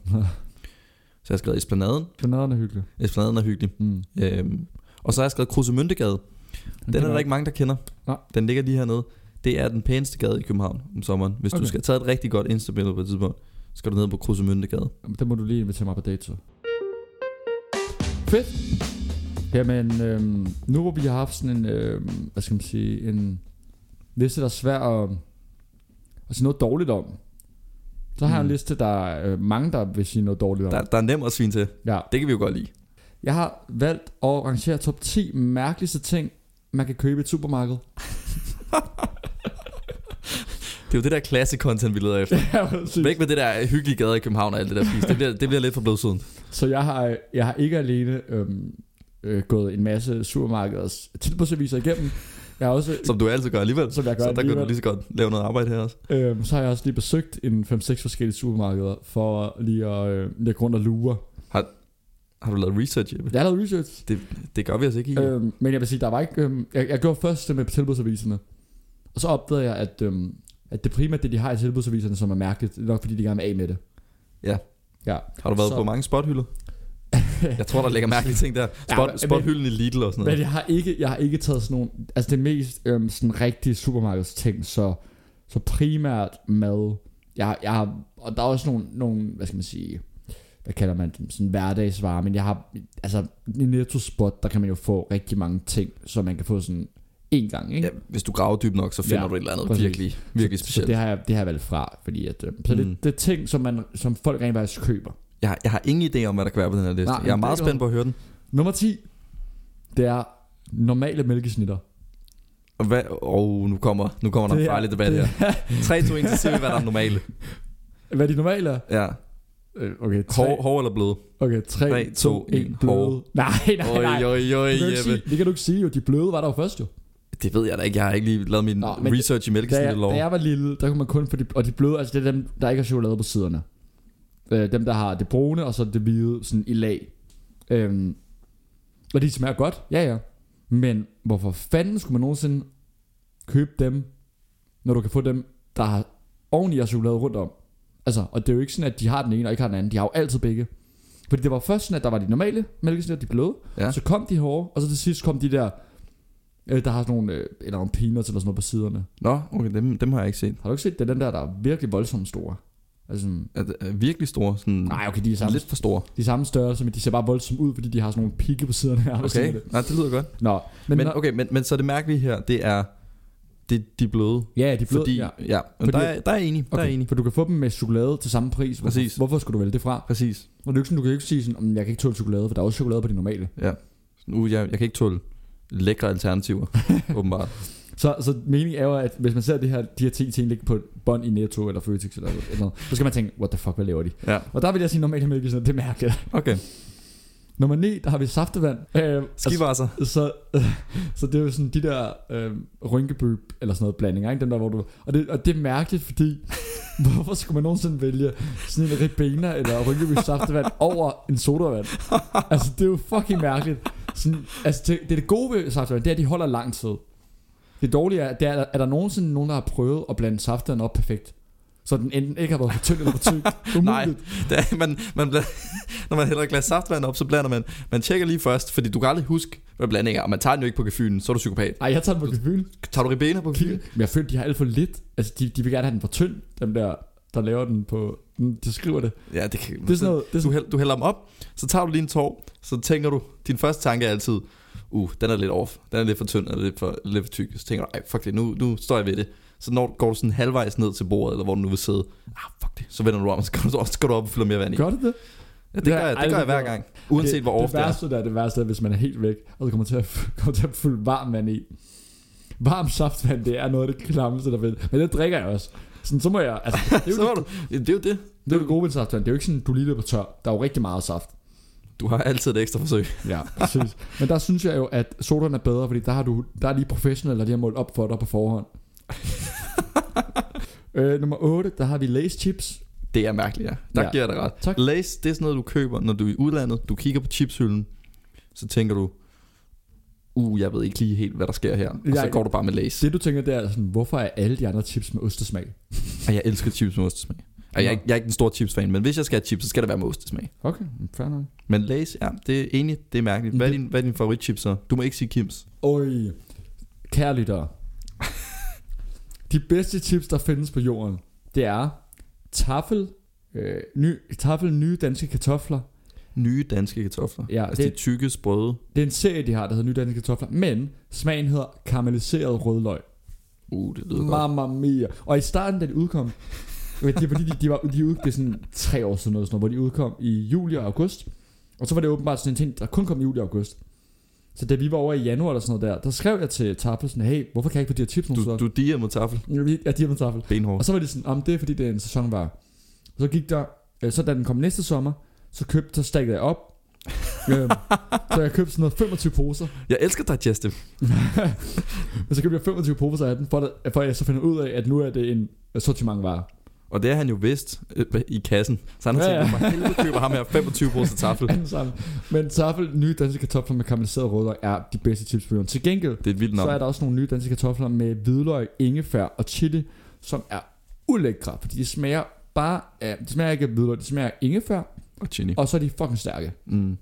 Så jeg har skrevet Esplanaden. Fornaden er hyggelig. Esplanaden er hyggelig. Mm. Øhm, og så har jeg skrevet Krusemyndegade. Den er der ikke mange, der kender. Nej. Den ligger lige hernede. Det er den pæneste gade i København om sommeren. Hvis okay. du skal tage et rigtig godt Insta-billede på et tidspunkt, skal du ned på Krusemyndegade. Det må du lige invitere mig på date, så. Fedt. Jamen, øhm, nu hvor vi har haft sådan en, øhm, hvad skal man sige, en liste, der er svær at, at sige noget dårligt om, så har jeg en Mm. liste, der er øh, mange, der vil sige noget dårligt om. Der, der er nemt at svine til. Ja. Det kan vi jo godt lide. Jeg har valgt at rangere top 10 mærkeligste ting, man kan købe i et supermarked. [LAUGHS] Det er jo det der classic content, vi leder efter. [LAUGHS] ja, præcis. Væk med det der hyggelige gader i København og alt det der fis. Det bliver, det bliver lidt for blodsuden. Så jeg har, jeg har ikke alene øhm, øh, gået en masse supermarkeders tilbudsaviser igennem. Jeg har også, Som du altid gør alligevel. som jeg gør Så der kan alligevel. du lige så godt lave noget arbejde her også. Øhm, så har jeg også lige besøgt en 5-6 forskellige supermarkeder for lige at øh, lægge rundt og lure. Har du lavet research, Jeppe? Jeg har lavet research, Det gør vi altså ikke i. øhm, men jeg vil sige, der var ikke... Øhm, jeg, jeg gjorde først det med tilbudsaviserne, og så opdagede jeg, at, øhm, at det primært det, de har i tilbudsaviserne, som er mærkeligt, det er nok fordi, de gerne vil af med det. Ja. Ja. Har du været så- på mange spothylder? [LAUGHS] Jeg tror, der ligger mærkelige ting der. Spot, men- spothylden i Lidl og sådan Men noget. jeg har ikke, jeg har ikke taget sådan nogle, altså det mest øhm, sådan rigtige supermarkedsting, så, så primært mad. Jeg, jeg har, og der er også nogle, nogle, hvad skal man sige, hvad kalder man dem, sådan hverdagsvarer, men jeg har, altså i Netto Spot, der kan man jo få rigtig mange ting, så man kan få sådan en gang, ikke? Ja, hvis du graver dybt nok, så finder Ja, du et eller andet præcis. virkelig, virkelig så, så specielt. det har jeg, det har jeg valgt fra, fordi at, øhm, så Mm. det, det er ting, som, man, som folk rent faktisk køber. Jeg, har, jeg har ingen idé om, hvad der kan være på den her liste. Nej, jeg er meget er spændt på at høre den. Nummer 10, det er normale mælkesnitter. Og Hvad, oh, nu kommer, nu kommer der en er- farlig debat her. 3, 2, 1, så siger vi, hvad der er normale. Hvad de normale er? Ja. Øh, Okay, 3, Hår, hår eller bløde? Okay, 3, Tre, 2, to, 1, en. bløde. Hårde. Nej, nej, Oj, nej. oj, oj, Det kan, sige, det kan du ikke sige jo. De bløde var der jo først jo. Det ved jeg da ikke. Jeg har ikke lige lavet min Nå, research i Da mælkesnittelov. da jeg var lille, der kunne man kun få de, og de bløde, altså det er dem, der ikke har chokolade på siderne. Øh, dem, der har det brune, og så det hvide, sådan i lag. Øhm, og de smager godt, ja ja. Men hvorfor fanden skulle man nogensinde købe dem, når du kan få dem, der har oveni har chokolade rundt om? Altså, og det er jo ikke sådan, at de har den ene og ikke har den anden. De har jo altid begge. Fordi det var først sådan, at der var de normale mælkesnitter, de bløde. Ja. Så kom de hårde, og så til sidst kom de der, øh, der har sådan nogle, øh, eller nogle peanuts eller sådan noget på siderne. Nå, okay, dem, dem har jeg ikke set. Har du ikke set, det den der, der er virkelig voldsomt store? Altså, sådan- Er, er virkelig store. Sådan, nej, okay, de er samme, lidt for store. de er samme størrelse, men de ser bare voldsomt ud, fordi de har sådan nogle pigge på siderne her. Okay, nej, det lyder godt. Nå, men, Men, okay, men, men så det mærkelige her, det er, det, de er bløde. ja, de er bløde, Fordi, ja. ja, men Fordi- der, er, der er enig. Der er Okay, enig. for du kan få dem med chokolade til samme pris. Hvorfor, Præcis. hvorfor skulle du vælge det fra? Præcis. Og det er jo ikke sådan, du kan ikke sige sådan, "Om jeg kan ikke tåle chokolade, for der er også chokolade på de normale. Ja. Nu, jeg, jeg kan ikke tåle lækre alternativer, [LAUGHS] åbenbart. Så, så meningen er jo, at hvis man ser det her, de her 10 ting ligge på et bånd i Netto eller Føtex eller eller noget, så skal man tænke, what the fuck, hvad laver de? Ja, Og der vil jeg sige normalt mælk, det er mærkeligt. okay. Nummer 9, der har vi saftevand. Øh, Skivasser. Så, [LAUGHS] så det er jo sådan de der øh, rynkebøb eller sådan noget blandinger, ikke? Den der, hvor du, og, det, og det er mærkeligt, fordi [LAUGHS] hvorfor skulle man nogensinde vælge sådan en ribena eller rynkebøb saftevand over en sodavand? altså det er jo fucking mærkeligt. Sådan, altså det, det, er det gode ved saftevand, det er, at de holder lang tid. Det dårlige er, det er, er der nogensinde nogen, der har prøvet at blande saftevand op perfekt? Så den enten ikke har været for tynd eller for tyk. [LAUGHS] Nej. Det er, man, man blander, [LAUGHS] når man hælder et glas saftvand op, så blander man, man tjekker lige først, fordi du kan aldrig huske, hvad blandingen er, og man tager den jo ikke på gefylen, så er du psykopat. Ej, jeg tager den på gefyl. Tager du ribena på gefylen? Men jeg føler, de har alt for lidt. Altså, de, de vil gerne have den for tynd, dem der, der laver den på... mm, De skriver det. Ja, det kan Det er sådan noget... Det er du, sådan, hælder, du hælder dem op, så tager du lige en tår, så tænker du, din første tanke er altid, uh, den er lidt off, den er lidt for tynd, eller lidt for, lidt for tyk. Så tænker du, ej, fuck det, nu, nu står jeg ved det. Så når går du sådan halvvejs ned til bordet, eller hvor du nu vil sidde, ah, fuck det, så vender du om, så går du, så går du op og fylder mere vand i. gør det det? Ja, det, det gør jeg, det gør jeg hver gang, uanset det, hvor off det det er. værste der, det værste er, hvis man er helt væk, og så kommer til at, [LAUGHS] kommer til at fylde varm vand i. Varm saftvand, det er noget af det klammeste, der findes. Men det drikker jeg også. Sådan, så må jeg... Altså, [LAUGHS] det er jo, Så var du, det er jo det. det, er jo det gode ved saftvand. Det er jo ikke sådan, du lige løber tør. Der er jo rigtig meget saft. Du har altid et ekstra forsøg. [LAUGHS] Ja, præcis. Men der synes jeg jo, at sodaen er bedre, fordi der, har du, der er lige professionelle, der lige har målt op for dig på forhånd. [LAUGHS] øh, nummer 8, der har vi Lace Chips. Det er mærkeligt, ja. Der ja. giver jeg dig ret. Tak. Lace, det er sådan noget, du køber, når du er i udlandet. Du kigger på chipshylden, så tænker du, uh, jeg ved ikke lige helt, hvad der sker her. Og så Jeg- går du bare med Lace. Det du tænker, det er sådan, hvorfor er alle de andre chips med ostesmag? Og jeg elsker chips med ostesmag. Og jeg, er ikke- jeg er ikke en stor chipsfan, men hvis jeg skal have chips, så skal det være med ostesmag. Okay, fair nok. Men Lace, ja, det er enig, det er mærkeligt. Hvad er din, hvad er din favoritchip så? Du må ikke sige Kims. Oj, kære lyttere. De bedste chips, der findes på jorden, det er Tafel, øh, ny, Tafel nye danske kartofler. Nye danske kartofler. Ja, altså det- de tykke, sprøde. Det er en serie, de har, der hedder nye danske kartofler, men smagen hedder karamelliseret rødløg. Uh, det lyder godt. Mamma mia. Og i starten, da de udkom, [LAUGHS] det er fordi, de, de var de udkom, det er sådan tre år siden, noget, sådan noget, hvor de udkom i juli og august. Og så var det åbenbart sådan en ting, der kun kom i juli og august. Så da vi var over i januar eller sådan noget der, der skrev jeg til Tafel sådan, hey, hvorfor kan jeg ikke få de her nu? Du, så? du diger mod tafel. Ja, de her med Tafel. Benhård. Og så var det sådan, om det er fordi det er en sæson var. Så gik der, øh, så da den kom næste sommer, så købte, så stakkede jeg op. øhm, [LAUGHS] så jeg købte sådan noget 25 poser. Jeg elsker Digestive. [LAUGHS] Men så købte jeg 25 poser af den, for, at, for at jeg så finder ud af, at nu er det en sortiment vare. Og det har han jo vidst øh, i kassen. Så han har Ja, tænkt, ja. helvede køber ham her 25 poser [LAUGHS] sammen. Men Tafel, nye danske kartofler med karamelliseret rødløg er de bedste chips på jorden. Til gengæld, Det er vildt så er der også nogle nye danske kartofler med hvidløg, ingefær og chili, som er ulækre, fordi de smager bare af, de smager ikke af hvidløg, de smager af ingefær, Og chili. og så er de fucking stærke. Mm.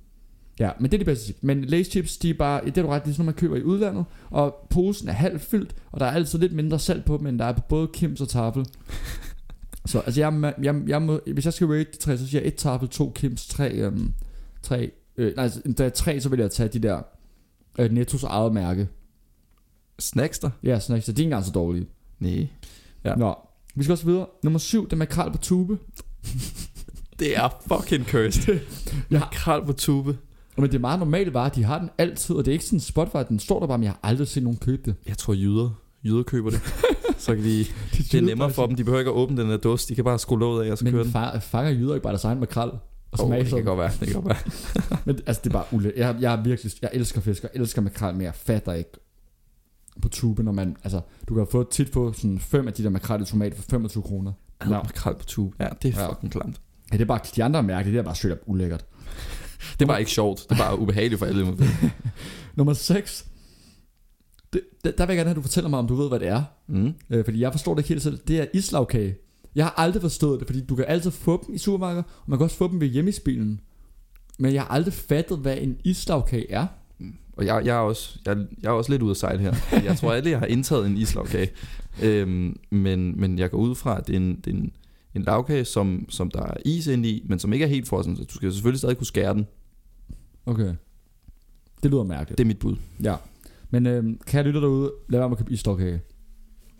Ja, men det er de bedste chips. Men Lay's chips, de er bare, det er du ret, det er sådan noget, man køber i udlandet, og posen er halvt fyldt, og der er altid lidt mindre salt på dem, end der er på både Kims og Tafel. [LAUGHS] Så altså, jeg, jeg, jeg må, hvis jeg skal rate de tre, så siger jeg et Tafel, to Kims, tre, øhm, tre, øh, nej, altså, da jeg er tre, så vil jeg tage de der øh, Nettos eget mærke. Snacks der? Ja, snacks, så de er ikke engang så dårlige. Nej. Ja. Nå, vi skal også videre. Nummer syv, det er makrel på tube. [LAUGHS] Det er fucking cursed. [LAUGHS] Ja. Karl på tube. Men det er meget normalt bare, de har den altid, og det er ikke sådan en Spotify, den står der bare, men jeg har aldrig set nogen købe det. Jeg tror jyder. Jyder køber det. [LAUGHS] så kan de, det er nemmere for dem. De behøver ikke at åbne den her dåse. De kan bare skrue låget af og så køre Men den. far, fanger jyder ikke bare deres egen makrel? Og Oh, smage det kan godt være. Det kan godt være. [LAUGHS] Men altså, det er bare ulæ. Jeg, jeg er virkelig, jeg elsker fisk, og elsker makrel, men jeg fatter ikke på tube, når man, altså, du kan få tit få sådan fem af de der makrel i tomat for 25 kroner. Ja. Makrel på tube. Ja, det er Ja. fucking klamt. Ja, det er bare, de andre mærkelige, det er bare straight up ulækkert. [LAUGHS] Det er bare ikke sjovt. Det er bare ubehageligt for alle. [LAUGHS] Nummer 6. Det, der, der vil jeg gerne have, at du fortæller mig, om du ved, hvad det er. Mm. Øh, fordi jeg forstår det ikke helt selv. Det er islagkage. Jeg har aldrig forstået det, fordi du kan altid få dem i supermarkeder, og man kan også få dem ved hjemmespilen. Men jeg har aldrig fattet, hvad en islagkage er. Og jeg, jeg, er også, jeg, jeg er også lidt ude af sejl her. Jeg tror alle, jeg har indtaget en islagkage. [LAUGHS] Øhm, men, men jeg går ud fra, at det er en, det er en, en lavkage, som, som der er is inde i, men som ikke er helt frossen. Så du skal selvfølgelig stadig kunne skære den. Okay. Det lyder mærkeligt. Det er mit bud. Ja. Men øhm, kan jeg lytte derude, lad være med at købe islagkage.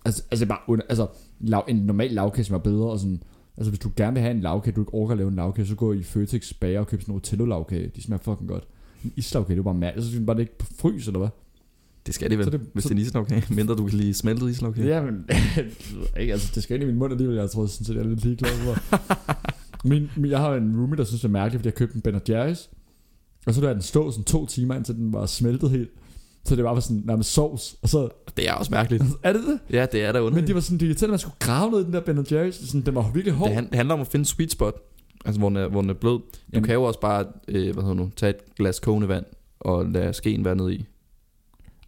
Altså, altså, bare under, altså lav, en normal lavkage, som er bedre, og sådan, altså hvis du gerne vil have en lavkage, du ikke orker at lave en lavkage, så gå i Føtex bager og køb sådan en Otello lavkage. De smager fucking godt. En islagkage, det er bare mærkeligt. Så skal den bare ikke på frys, eller hvad? Det skal det vel, Så det- det, hvis så- det er en islagkage. Mindre du kan lide smeltet islagkage. Ja, men [LAUGHS] ikke, altså, det skal ind i min mund alligevel, jeg tror sådan set, jeg er lidt ligeglad for. [LAUGHS] min, min, jeg har en roomie, der synes, det er mærkeligt, fordi jeg købte en Ben Jerry's, og så lader den stå sådan to timer, indtil den var smeltet helt. Så det var bare sådan nærmest sovs, og så, Det er også mærkeligt. [LAUGHS] er det det? Ja, det er da Men underligt. de var sådan, de irriterede, at man skulle grave ned i den der Ben Jerry's, sådan, den var virkelig hård. Det, han- det handler om at finde sweet spot. Altså, hvor den er, hvor den er blød. Du Jamen- kan jo også bare, øh, hvad hedder nu, tage et glas kogende vand, og lade skeen være nede i.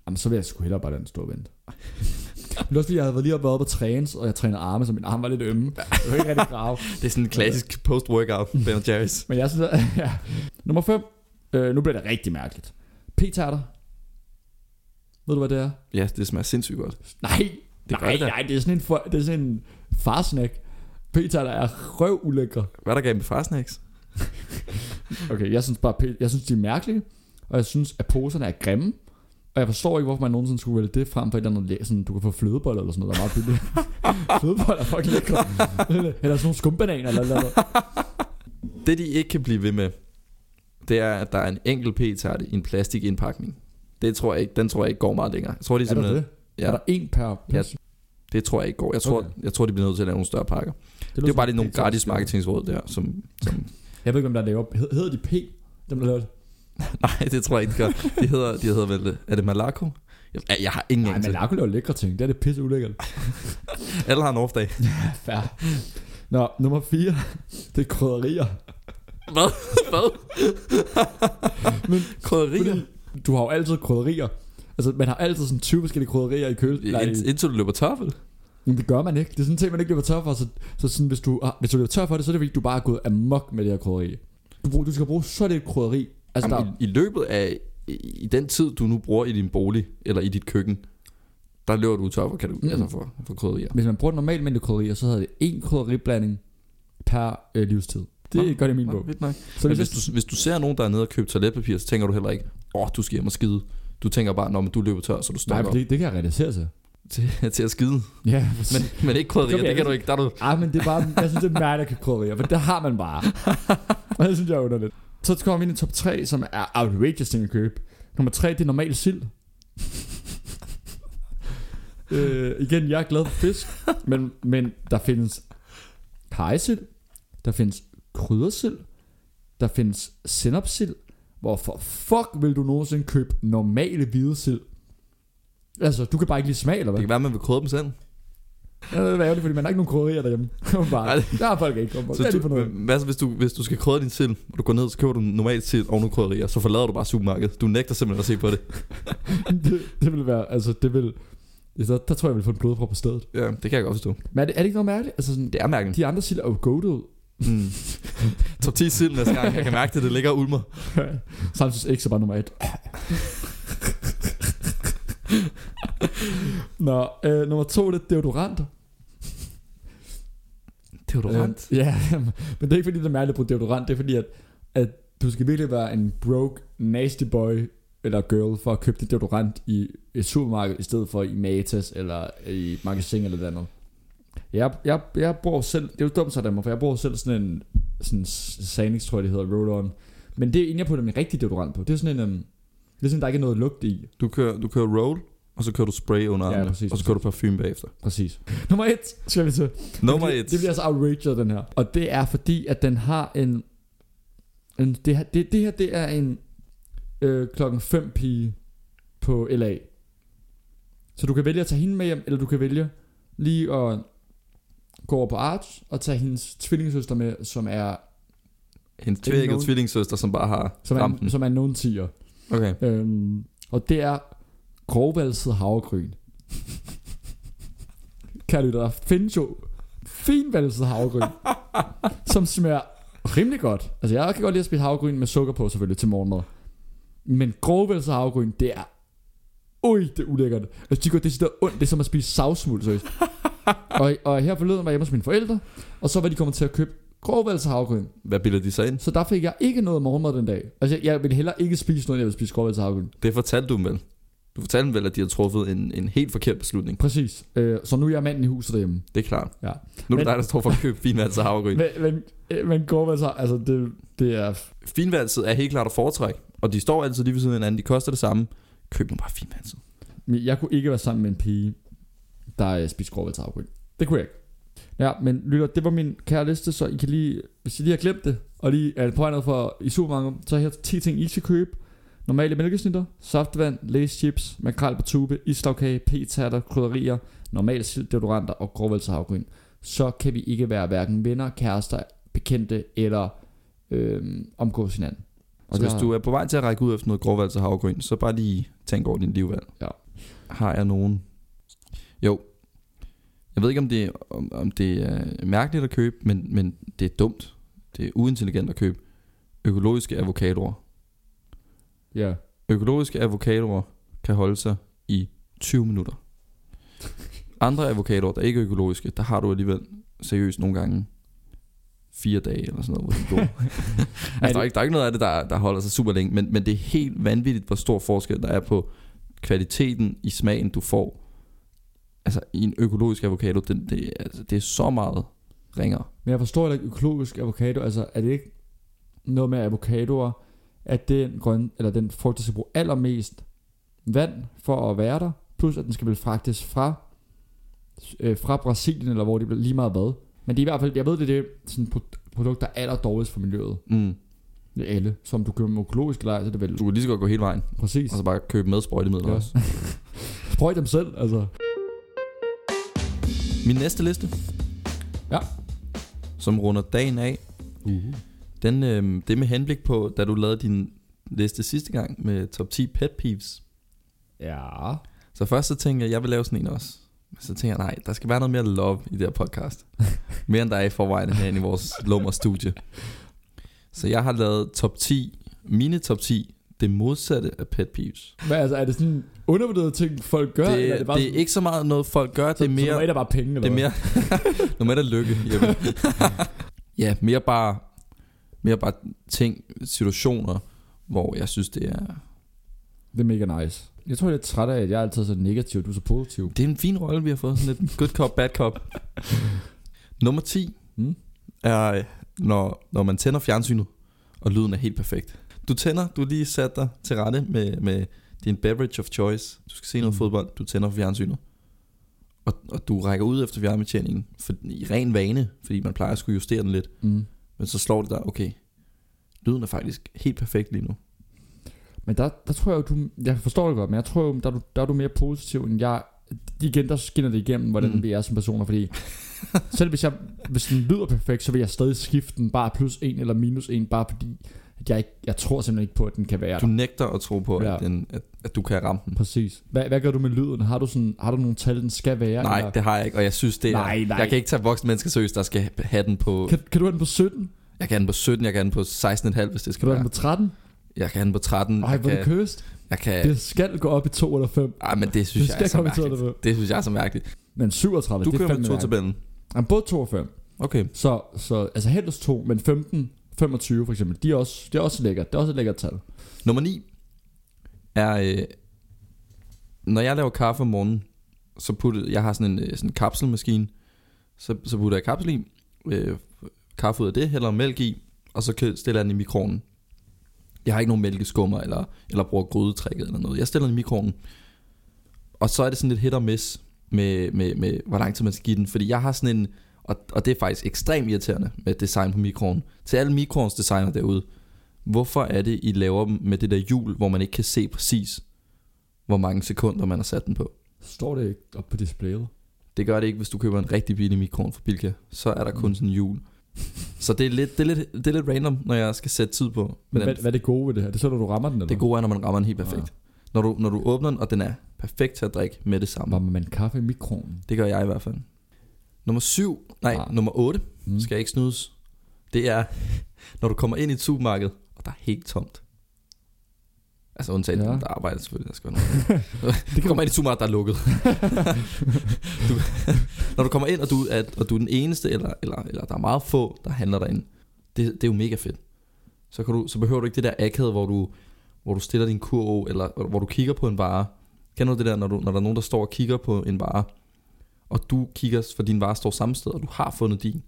Jamen, så vil jeg sgu hellere bare lade den stå og vente. Men også fordi, jeg havde lige været oppe på trænes, og jeg trænede arme, så min arm var lidt ømme. Jeg var ikke rigtig grave. [LAUGHS] Det er sådan en klassisk post-workout, Ben Jerry's. [LAUGHS] Men jeg synes, at, [LAUGHS] ja. Nummer 5. Øh, nu bliver det rigtig mærkeligt. P-tærter. Ved du, hvad det er? Ja, det smager sindssygt godt. Nej, Det nej, det nej, det er sådan en, for, det er sådan en farsnack. P-tærter er røv ulækre. Hvad er der galt med farsnacks? Okay, jeg synes bare, jeg synes, de er mærkelige, og jeg synes, at poserne er grimme. Og jeg forstår ikke, hvorfor man nogensinde skulle vælge det frem for et eller andet, sådan, du kan få flødeboller eller sådan noget, der er meget billigt. [LAUGHS] flødeboller er fucking lækre. eller sådan nogle skumbananer eller noget. [LAUGHS] Det, de ikke kan blive ved med, det er, at der er en enkelt p-tarte i en plastikindpakning. Det tror jeg ikke, den tror jeg ikke går meget længere. Jeg tror, de Er der simpelthen, det? Ja, Er der en per? Ja, det tror jeg ikke går. Jeg tror, Okay. jeg tror de bliver nødt til at lave nogle større pakker. Det, det er jo bare lige nogle gratis marketingsråd der, som, som Jeg ved ikke, om der laver. Hed- Hedder de P? Dem, der laver det? [LAUGHS] Nej, det tror jeg ikke, de gør. De hedder, de hedder vel... Er det Malaco? Jeg, jeg har ingen Nej, anelse. men Larko laver lækre ting. Det er det pisse ulækkert. [LAUGHS] Alle har en off-dag. Fair. Nå, nummer 4. Det er krydderier. Hvad? Hvad? [LAUGHS] Men Krydderier? Fordi du har jo altid krydderier. Altså, man har altid sådan 20 forskellige krydderier i køl. Ind- Indtil du løber tør men det gør man ikke. Det er sådan en ting, man ikke løber tør for. Så, så sådan, hvis, du, ah, hvis du løber tør for det, så er det fordi, du bare er gået amok med det her krydderi. Du, bruger, du skal bruge så lidt krydderi. Altså, Jamen, der, i, I løbet af... I, I den tid, du nu bruger i din bolig, eller i dit køkken, der løber du tør for, kan du, Mm. altså for, for krydderier. hvis man bruger normalt mængde krydderier, så hedder det en krydderiblanding per øh, livstid. Det Nå, gør det i min Nå, bog. vildt nok. Så hvis, hvis du, hvis du ser nogen, der er nede og køber toiletpapir, så tænker du heller ikke, åh, oh, du skal hjem og skide. Du tænker bare, når du løber tør, så du Nej, stopper for det, det kan jeg relatere til. til, [LAUGHS] til at skide. Ja, Men, men ikke krydderier, Det kan det kan jeg du ikke. Der er du, Ej, men det er bare, jeg synes, det er mærkeligt at købe krydderier, for det har man bare. [LAUGHS] Og det synes jeg er underligt. Så kommer vi ind i top 3, som er outrageous ting at købe. Nummer 3, det er normal sild. [LAUGHS] øh, igen, jeg er glad for fisk, men, men der findes hajsild, der findes kryddersild, der findes sennepsild. Hvorfor fuck vil du nogensinde købe normale hvide sild? Altså, du kan bare ikke lide smag, eller Det hvad? kan være, man vil krydre dem selv. Ja, det er ærgerligt, fordi man har ikke nogen krydderier derhjemme. [LAUGHS] bare, der har folk ikke. Kom, Så du, noget? hvad så, hvis du, hvis du skal krydre din sild, og du går ned, så køber du normalt sild og nogle krydderier, så forlader du bare supermarkedet. Du nægter simpelthen at se på det. [LAUGHS] det, det vil være, altså det vil, der, der tror jeg, jeg vil få en blodprop på stedet. Ja, det kan jeg godt forstå. Men er det, er det ikke noget mærkeligt? Altså sådan, Det er mærkeligt. de andre sild er jo goated ud. Mm. Top 10 sild næste gang. Jeg kan mærke det, det ligger og ulmer. [LAUGHS] Samtidig ikke så bare nummer et. [LAUGHS] Nå, øh, nummer to, det er deodorant. Deodorant. Øh, ja, [LAUGHS] men det er ikke fordi, det er mærkeligt at bruge deodorant. Det er fordi, at, at du skal virkelig være en broke, nasty boy eller girl for at købe det deodorant i et supermarked, i stedet for i Matas eller i magasin eller noget andet. Jeg, jeg, jeg bruger selv, det er jo dumt sådan for jeg bruger selv sådan en sådan Sanix, tror jeg det hedder, roll-on. Men det er inden jeg putter min rigtige deodorant på. Det er sådan en, um, det er sådan, der ikke er noget lugt i. Du kører, du kører roll, og så kører du spray under Ja, armene, præcis, og så kører du parfume bagefter. Præcis. Nummer et skal vi til. Nummer det, 1. Det bliver så outraged, den her. Og det er fordi, at den har en... en det, her, det, det her, det er en øh, klokken 5 pige på LA. Så du kan vælge at tage hende med hjem, eller du kan vælge lige at gå over på Arch og tage hendes tvillingesøster med, som er, Hendes er nogen- tvillingssøster, som bare har som er, den. som er nogen tiger. Okay. Øhm, og det er grovvalset havregryn. Kære lytter, der findes jo finvalset havregryn, [LAUGHS] som smager rimelig godt. Altså jeg kan godt lide at spise havregryn med sukker på selvfølgelig til morgenmad. Men grovvalset havregryn, det er... Ui, det er ulækkert. Altså de går det er ondt, det er som at spise savsmuld, seriøst. [LAUGHS] og, og her forleden var jeg hjemme hos mine forældre, og så var de kommet til at købe grovvalset havregryn. Hvad bilder de sig ind? Så der fik jeg ikke noget morgenmad den dag. Altså jeg, jeg ville heller ikke spise noget, jeg ville spise grovvalset havregryn. Det fortalte du dem vel? Du fortalte dem vel, at de har truffet en, en helt forkert beslutning. Præcis. Øh, så nu er jeg manden i huset derhjemme. Det er klart. Ja. Nu er det Men- dig, der står for at købe finvalset havregryn. [LAUGHS] Men, men, øh, men så, altså det, det er... Finvalset er helt klart at foretrække, og de står altid lige ved siden af hinanden. De koster det samme. Køb nu bare finvalset. Men Jeg kunne ikke være sammen med en pige, der øh, spiser grovvalgshavregryn. Det kunne jeg ikke. Ja, men lytter, det var min kære liste, så I kan lige, hvis I lige har glemt det, og lige er på vej for i supermarkedet, så er her 10 ting, I skal købe. Normale mælkesnitter, saftvand, lace chips, makrel på tube, islagkage, p-tatter, krydderier, normal sild, deodoranter og grovvalgshavregryn. Så kan vi ikke være hverken venner, kærester, bekendte eller øhm, omgås hinanden. Så hvis du er på vej til at række ud efter noget grovvalset havregryn, så bare lige tænk over din livvalg. Ja. Har jeg nogen? Jo. Jeg ved ikke, om det, om, om det er mærkeligt at købe, men, men det er dumt. Det er uintelligent at købe økologiske avocadoer. Ja. Økologiske avocadoer kan holde sig i 20 minutter. Andre avocadoer, der ikke er økologiske, der har du alligevel seriøst nogle gange fire dage eller sådan noget, hvor de går. [LAUGHS] altså, der, er ikke, der er ikke noget af det, der, der holder sig super længe, men, men det er helt vanvittigt, hvor stor forskel der er på kvaliteten i smagen, du får. Altså, i en økologisk avocado, det, det, altså, det er så meget ringere. Men jeg forstår ikke økologisk avocado. Altså, er det ikke noget med avocadoer, at den grøn, eller den frugt, der skal bruge allermest vand for at være der, plus at den skal vel fragtes fra, øh, fra Brasilien, eller hvor det bliver lige meget hvad. Men det er i hvert fald, jeg ved, det er det sådan pro- produkt, der er aller dårligst for miljøet. Mm. Det er alle. Som du køber med økologisk eller så er det vel Du kan lige så godt gå hele vejen, præcis. og så bare købe med sprøjtemidler Ja. også. [LAUGHS] Sprøjt dem selv, altså. Min næste liste. Ja. Som runder dagen af. Uh. Den, øh, det er med henblik på, da du lavede din liste sidste gang med top 10 pet peeves. Ja. Så først så tænkte jeg, jeg vil lave sådan en også. Men så tænkte jeg, nej, der skal være noget mere love i det her podcast. [LAUGHS] mere end der er i forvejen herinde i vores lummer studie. Så jeg har lavet top 10, mine top 10, det modsatte af pet peeves. Men altså, er det sådan undervurderet ting, folk gør? Det, eller det, bare det er ikke så meget noget, folk gør, det er Så, mere... så er bare penge, eller Det er mere [LAUGHS] et er lykke. [LAUGHS] Ja mere bare Mere bare ting Situationer Hvor jeg synes det er Det er mega nice. Jeg tror, jeg er træt af, at jeg er altid så negativ, du er så positiv. Det er en fin rolle vi har fået Sådan lidt good cop bad cop [LAUGHS] Nummer 10 Mm. Er når, når man tænder fjernsynet Og lyden er helt perfekt Du tænder, du lige sat dig til rette med, med din beverage of choice. Du skal se noget Mm. fodbold, du tænder for fjernsynet. Og, og du rækker ud efter fjernbetjeningen for, i ren vane, fordi man plejer at skulle justere den lidt. Mm. Men så slår det dig, okay, lyden er faktisk helt perfekt lige nu. Men der, der tror jeg du... Jeg forstår det godt, men jeg tror jo, der, er du, der er du mere positiv, end jeg... Igen, der skinner det igennem, hvordan mm. vi er som personer, fordi... selv hvis, jeg, hvis den lyder perfekt, så vil jeg stadig skifte den bare plus en eller minus en, bare fordi... At jeg, ikke, jeg tror simpelthen ikke på, at den kan være Du der. nægter at tro på, Ja. at, den, at, at du kan ramme den. Præcis. Hvad, hvad gør du med lyden? Har du, sådan, har du nogle tal, den skal være? Nej, eller? det har jeg ikke, og jeg synes, det er... Nej, nej. Jeg kan ikke tage voksne mennesker seriøst, der skal have den på... Kan, kan du have den på 17? Jeg kan have den på 17, jeg kan have den på 16,5, hvis det Kan skal du have være. den på 13? Jeg kan have den på 13. Ej, hvor er kan, det køst. jeg kan, Det skal gå op i 2 eller 5. ej, men det synes Det jeg er skal så komme i 2 eller mærkeligt. 5. Det synes jeg er så mærkeligt. Men 37, Du det er kører med fandme mærkeligt. to-tabellen. Jamen, både 2 og 5. Okay. Så, så altså helst 2, men 15, 25 for eksempel, de er også, det er også lækkert. Det er også et lækkert tal. Nummer 9 er, øh, når jeg laver kaffe om morgenen, så putter jeg har sådan en øh, sådan en kapselmaskine, så, så putter jeg kapsel i, øh, kaffe ud af det, hælder mælk i, og så stiller jeg den i mikroovnen. Jeg har ikke nogen mælkeskummer, eller, eller bruger grydetrækket eller noget. Jeg stiller den i mikroovnen. Og så er det sådan lidt hit og miss med, med, med, hvor lang tid man skal give den. Fordi jeg har sådan en, og, og det er faktisk ekstremt irriterende med design på mikroovnen. Til alle mikroovnsdesigner derude, hvorfor er det, I laver dem med det der hjul, hvor man ikke kan se præcis, hvor mange sekunder man har sat den på? Står det ikke op på displayet? Det gør det ikke, hvis du køber en rigtig billig mikroovn fra Bilka. Så er der kun Mm. sådan en hjul. Så det er, lidt, det, er lidt, det er lidt random, når jeg skal sætte tid på. Men Men hvad, den, hvad er det gode ved det her? Det er så, når du rammer den, eller? det gode er, når man rammer den helt perfekt. Ah. Når, du, når du åbner den, og den er perfekt til at drikke med det samme. Varmer man kaffe i mikroen? Det gør jeg i hvert fald. Nummer 7, nej, Ah. nummer 8, Mm. skal jeg ikke snydes. Det er, [LAUGHS] når du kommer ind i et supermarked, og der er helt tomt. Altså undtagen Ja. der arbejder selvfølgelig, der skal være. [LAUGHS] Det Du kommer ind i et supermarked, der er lukket. [LAUGHS] du, når du kommer ind, og du, er, og du er den eneste, eller, eller, eller der er meget få, der handler derinde. Det, det er jo mega fedt. Så, kan du, så behøver du ikke det der akade, hvor du, hvor du stiller din kurv, eller hvor du kigger på en vare. Kender du det der, når, du, når der er nogen, der står og kigger på en vare, og du kigger, for din vare står samme sted, og du har fundet din.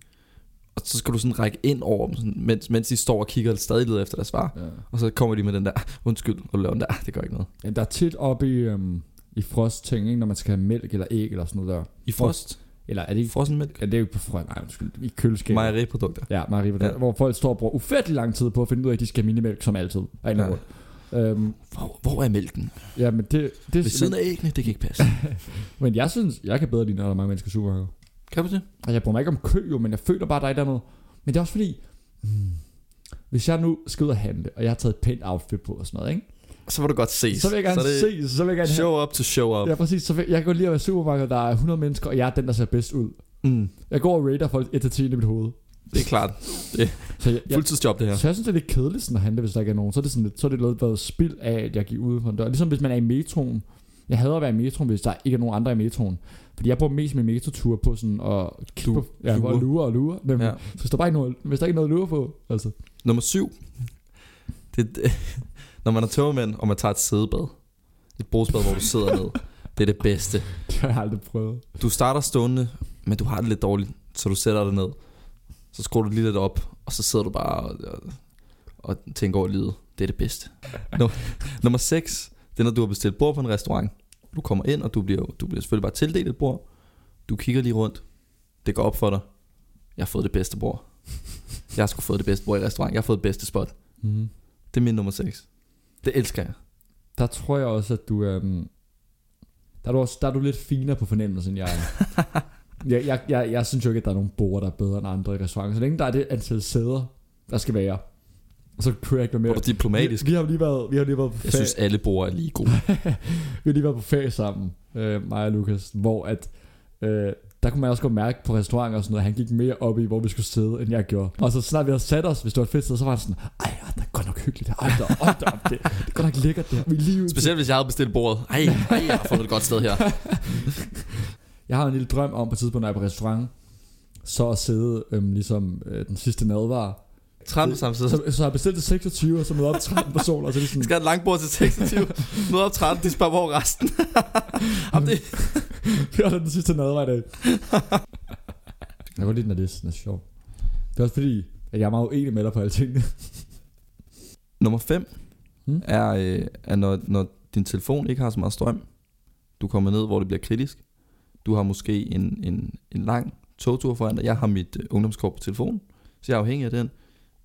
Og så skal du sådan række ind over dem, sådan, mens, mens de står og kigger stadig leder efter deres vare. Ja. Og så kommer de med den der, undskyld, og laver den der, [LAUGHS] det gør ikke noget. Ja, der er tit oppe i, øhm, i frost ting, ikke? når man skal have mælk eller æg eller sådan noget der. I frost, Eller er det ikke... frossen mælk, Ja, det er jo ikke på frost. Nej, undskyld. I køleskabet. mejeriprodukter. Ja, Marie, Ja. hvor folk står og bruger ufattelig lang tid på at finde ud af, at de skal have minimælk, som altid. Af ja. Øhm, Hvor, hvor er mælken? ja, men det, det Ved siden af æggene, det kan ikke passe. [LAUGHS] Men jeg synes, jeg kan bedre lide, når der er mange mennesker i supermarkedet. kan du det? Og jeg bruger mig ikke om kø, jo, men jeg føler bare, der er et eller andet. Men det er også fordi, hmm, hvis jeg nu skal ud og handle, og jeg har taget et pænt outfit på og sådan noget, ikke? Så vil du godt se. så vil jeg gerne så er det se, så vil jeg gerne have, Show up to show up. Ja, præcis. Så vil, jeg kan godt lide at være i supermarkedet, der er 100 mennesker, og jeg er den, der ser bedst ud. Mm, Jeg går og rater folk 1 til 10 i mit hoved. Det er klart. Så jeg, Fuldtidsjob det her. så jeg synes, det er lidt kedeligt sådan at handle, hvis der ikke er nogen. Så er det, sådan lidt, så er det lidt været spild af, at jeg gik ud på en dør. Ligesom hvis man er i metroen. Jeg hader at være i metroen, hvis der ikke er nogen andre i metroen. Fordi jeg bruger mest min metrotur på sådan at kigge på, ja, lure. lure. lure og lure. Nemlig. Ja. Så hvis der, bare ikke noget, hvis der ikke er noget at lure på, altså. Nummer syv. Det, det, når man er tømmermænd, og man tager et sædebad. Et brugsbad, hvor du sidder ned. Det er det bedste. [LAUGHS] Det har jeg aldrig prøvet. Du starter stående, men du har det lidt dårligt, så du sætter dig ned. Så skruer du lige lidt op, og så sidder du bare og, og, og tænker over livet. Det er det bedste. [LAUGHS] Nummer, nummer 6, det er når du har bestilt bord på en restaurant. Du kommer ind, og du bliver, du bliver selvfølgelig bare tildelt et bord. Du kigger lige rundt. Det går op for dig. Jeg har fået det bedste bord. Jeg har sgu fået det bedste bord i restaurant. Jeg har fået det bedste spot. Mm. Det er min nummer 6. Det elsker jeg. Der tror jeg også, at du... Øhm, der, er du også, der er du lidt finere på fornemmelsen, end jeg er. Jeg, jeg, jeg, jeg synes jo ikke, at der er nogen bord, der er bedre end andre i restauranter. Så længe der er det antal sæder, der skal være, så kunne jeg ikke være mere. du diplomatisk. Vi, vi, har lige været, vi har lige været på Jeg ferie, synes, alle bord er lige gode. [LAUGHS] vi har lige været på ferie sammen, øh, mig og Lukas, hvor at, øh, der kunne man også godt mærke på restauranter og sådan noget, han gik mere op i, hvor vi skulle sidde, end jeg gjorde. Og så snart vi havde sat os, hvis det var et fedt sted, så var han sådan, ej, det er godt nok hyggeligt her. Ej, der, ej, der, det, det er godt nok lækkert det her. Vi lige ud Specielt hvis jeg havde bestilt bordet. Ej, ej, jeg har fundet et godt sted her. [LAUGHS] Jeg har en lille drøm om på et tidspunkt, når jeg er på restaurant, så at sidde øhm, ligesom øh, den sidste nadvar. 13 på samme side. Så, så har jeg bestilt til 26, og så møder op 13 personer, og så det sådan, [LAUGHS] skal have et langt bord til 26. Møde op 13, de spørger, hvor er resten. [LAUGHS] Jamen, [LAUGHS] det, vi har den sidste nadvar i dag. jeg kan godt lide, når det er sådan er sjovt. Det er også fordi, at jeg er meget uenig med dig på alle tingene. Nummer 5 Hmm? er, øh, er når, når din telefon ikke har så meget strøm. Du kommer ned, hvor det bliver kritisk. Du har måske en, en, en lang togtur foran dig. Jeg har mit øh, ungdomskort på telefon, så jeg er afhængig af den.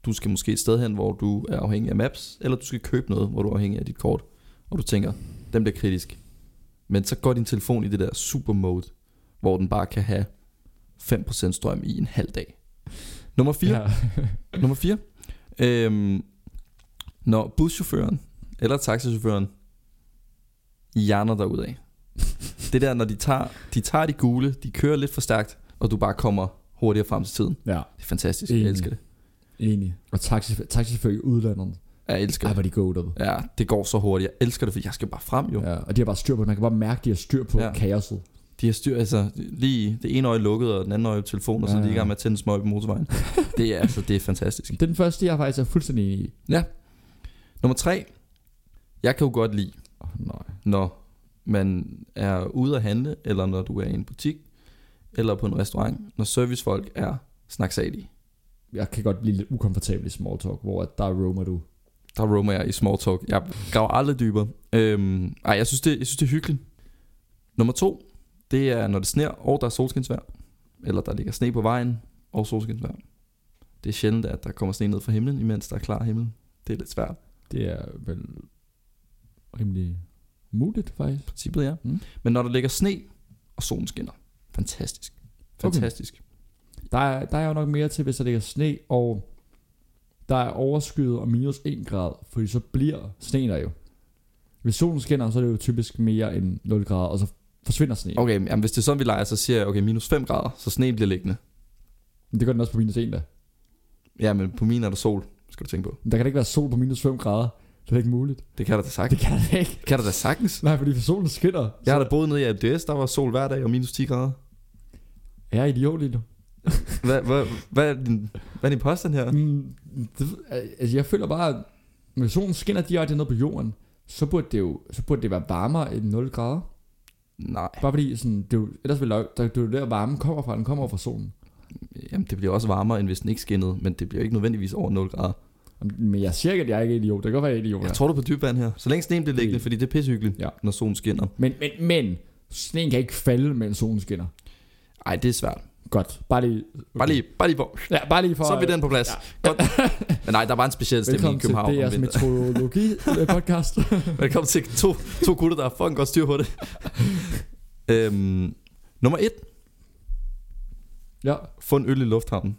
Du skal måske et sted hen, hvor du er afhængig af maps, eller du skal købe noget, hvor du er afhængig af dit kort, og du tænker, den bliver kritisk. Men så går din telefon i det der super mode, hvor den bare kan have 5% strøm i en halv dag. Nummer 4. Ja. [LAUGHS] Nummer 4. Øhm, når buschaufføren eller taxichaufføren hjerner dig ud af. Det der, når de tager, de tager de gule, de kører lidt for stærkt, og du bare kommer hurtigere frem til tiden. ja, Det er fantastisk. Jeg Enig. elsker det. enig. Og taxi, taxichauffør i udlandet. Jeg elsker Ej, det. hvor de goated. Ja, det går så hurtigt. Jeg elsker det, for jeg skal bare frem jo. Ja, og de har bare styr på det. Man kan bare mærke, at de har styr på Ja. ja. kaoset. De har styr, altså lige det ene øje lukket, og den anden øje på telefonen, og så Ja, de i ja. gang med at tænde smøg på motorvejen. [LAUGHS] det er altså, det er fantastisk. Det er den første, jeg faktisk er fuldstændig enig i. Nummer tre. Jeg kan jo godt lide, Oh, nej. når man er ude at handle, eller når du er i en butik, eller på en restaurant, når servicefolk er snaksalige. Jeg kan godt blive lidt ukomfortabel i small talk, hvor at der roamer du. Der roamer jeg i small talk. Jeg graver aldrig dybere. Øhm, ej, jeg synes, det, jeg synes, det er hyggeligt. Nummer to, det er, når det sner, og der er solskinsvejr. Eller der ligger sne på vejen, og solskinsvejr. Det er sjældent, at der kommer sne ned fra himlen, imens der er klar himmel. Det er lidt svært. Det er vel rimelig muligt, faktisk. Princippet ja. Mm. Men når der ligger sne, og solen skinner. Fantastisk. Fantastisk. Der er, der er jo nok mere til, hvis der ligger sne, og der er overskyet og minus 1 grad, fordi så bliver sneen der jo. Hvis solen skinner, så er det jo typisk mere end 0 grader, og så forsvinder sneen. Okay, jamen, hvis det er sådan, vi leger, så siger jeg, okay, minus 5 grader, så sne bliver liggende. Men det gør den også på minus 1 da. Ja, men på min er der sol, skal du tænke på. Men der kan ikke være sol på minus 5 grader. Det er ikke muligt. Det kan der da sagtens. Det kan der ikke. Kan der da sagtens. Nej, fordi solen skinner. Jeg har da boet nede i ABDS, der var sol hver dag og minus 10 grader. Jeg er idiot lige nu. [LAUGHS] Hvad, hvad, hvad, er, din, hvad er din påstand her? Mm, det, altså jeg føler bare, at når solen skinner direkte ned på jorden, så burde det jo så burde det være varmere end 0 grader. Nej, Bare fordi, sådan, det er jo, ellers vil der, der, det er jo der varmen kommer fra, den kommer fra solen. jamen det bliver også varmere, end hvis den ikke skinnede, men det bliver ikke nødvendigvis over 0 grader. Men jeg siger ikke, at jeg ikke er idiot. Det kan godt være, jeg er idiot. Jeg tror du på dyb vand her. Så længe sneen bliver liggende, fordi det er pissehyggeligt, Ja. når solen skinner. Men, men, men, sneen kan ikke falde, mens solen skinner. Ej, det er svært. Godt. Bare lige... Bare lige, bare lige på. Ja, bare lige for... Så er vi den på plads. Ja. Godt. Men nej, der var en speciel stemning i Velkommen til København. om DR's vinteren. meteorologi-podcast. [LAUGHS] Velkommen til to, to gutter, der har fucking godt styr på det. øhm, nummer et. ja, Få en øl i lufthavnen.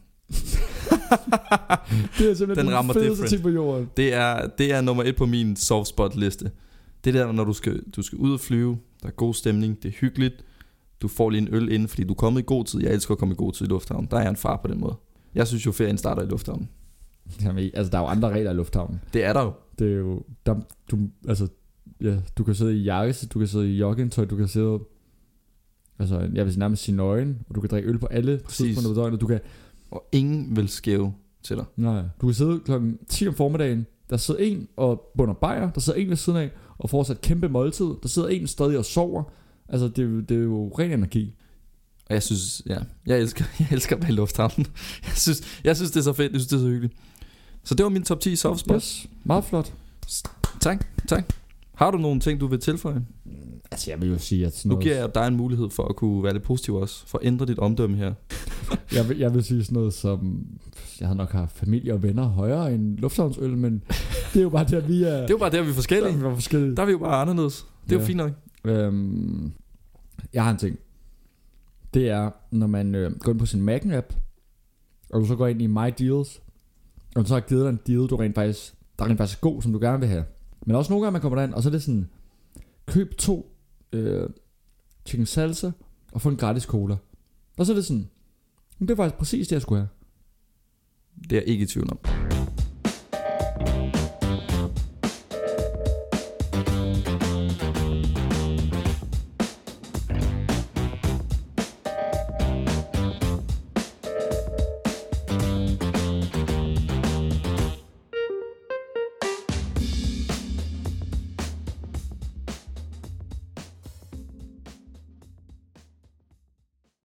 Det er simpelthen Den den, rammer fedeste different. ting på jorden. Det er, det er nummer et på min soft spot liste. Det der, når du skal, du skal ud og flyve, der er god stemning, det er hyggeligt, du får lige en øl inden, fordi du er kommet i god tid. Jeg elsker at komme i god tid i lufthavnen. Der er jeg en far på den måde. Jeg synes jo, ferien starter i lufthavnen. Jamen, altså, der er jo andre regler i lufthavnen. Det er der jo. Det er jo... Der, du, altså, ja, du kan sidde i jakkesæt, du kan sidde i joggingtøj, du kan sidde... Altså, jeg vil sige nærmest sige nøgen, og du kan drikke øl på alle Præcis. tidspunkter på døgnet. Du kan, Og ingen vil skæve til dig. nej, du kan sidde klokken 10 om formiddagen, der sidder en og bunder bajer, der sidder en ved siden af og får sig et kæmpe måltid, der sidder en stadig og sover. Altså, det, er jo- det er jo ren energi. Og jeg synes, ja, jeg elsker, [LAUGHS] jeg elsker at være i lufthavnen. [LAUGHS] Jeg synes, jeg synes, det er så fedt. Jeg synes, det er så hyggeligt. Så det var min top 10 soft spots. Yes, meget flot. Tak, tak. Har du nogle ting, du vil tilføje? Altså, jeg vil jo sige, at sådan Nu noget, giver jeg dig en mulighed for at kunne være lidt positiv også. For at ændre dit omdømme her. [LAUGHS] jeg, vil, jeg vil sige sådan noget som... Jeg havde nok haft familie og venner højere end lufthavnsøl, men [LAUGHS] det er jo bare at vi er... Det er jo bare der, vi er forskellige. Der er forskellige. Der er vi jo bare anderledes. Det er jo Ja. fint nok. Øhm, jeg har en ting. Det er, når man øh, går ind på sin Mac-app, og du så går ind i My Deals, og du så har givet dig en deal, du rent faktisk, der rent faktisk er god, som du gerne vil have. Men også nogle gange, man kommer derind, og så er det sådan, køb to øh, chicken salsa, og få en gratis cola. Og så er det sådan, det er faktisk præcis det, jeg skulle have. Det er jeg ikke i tvivl om.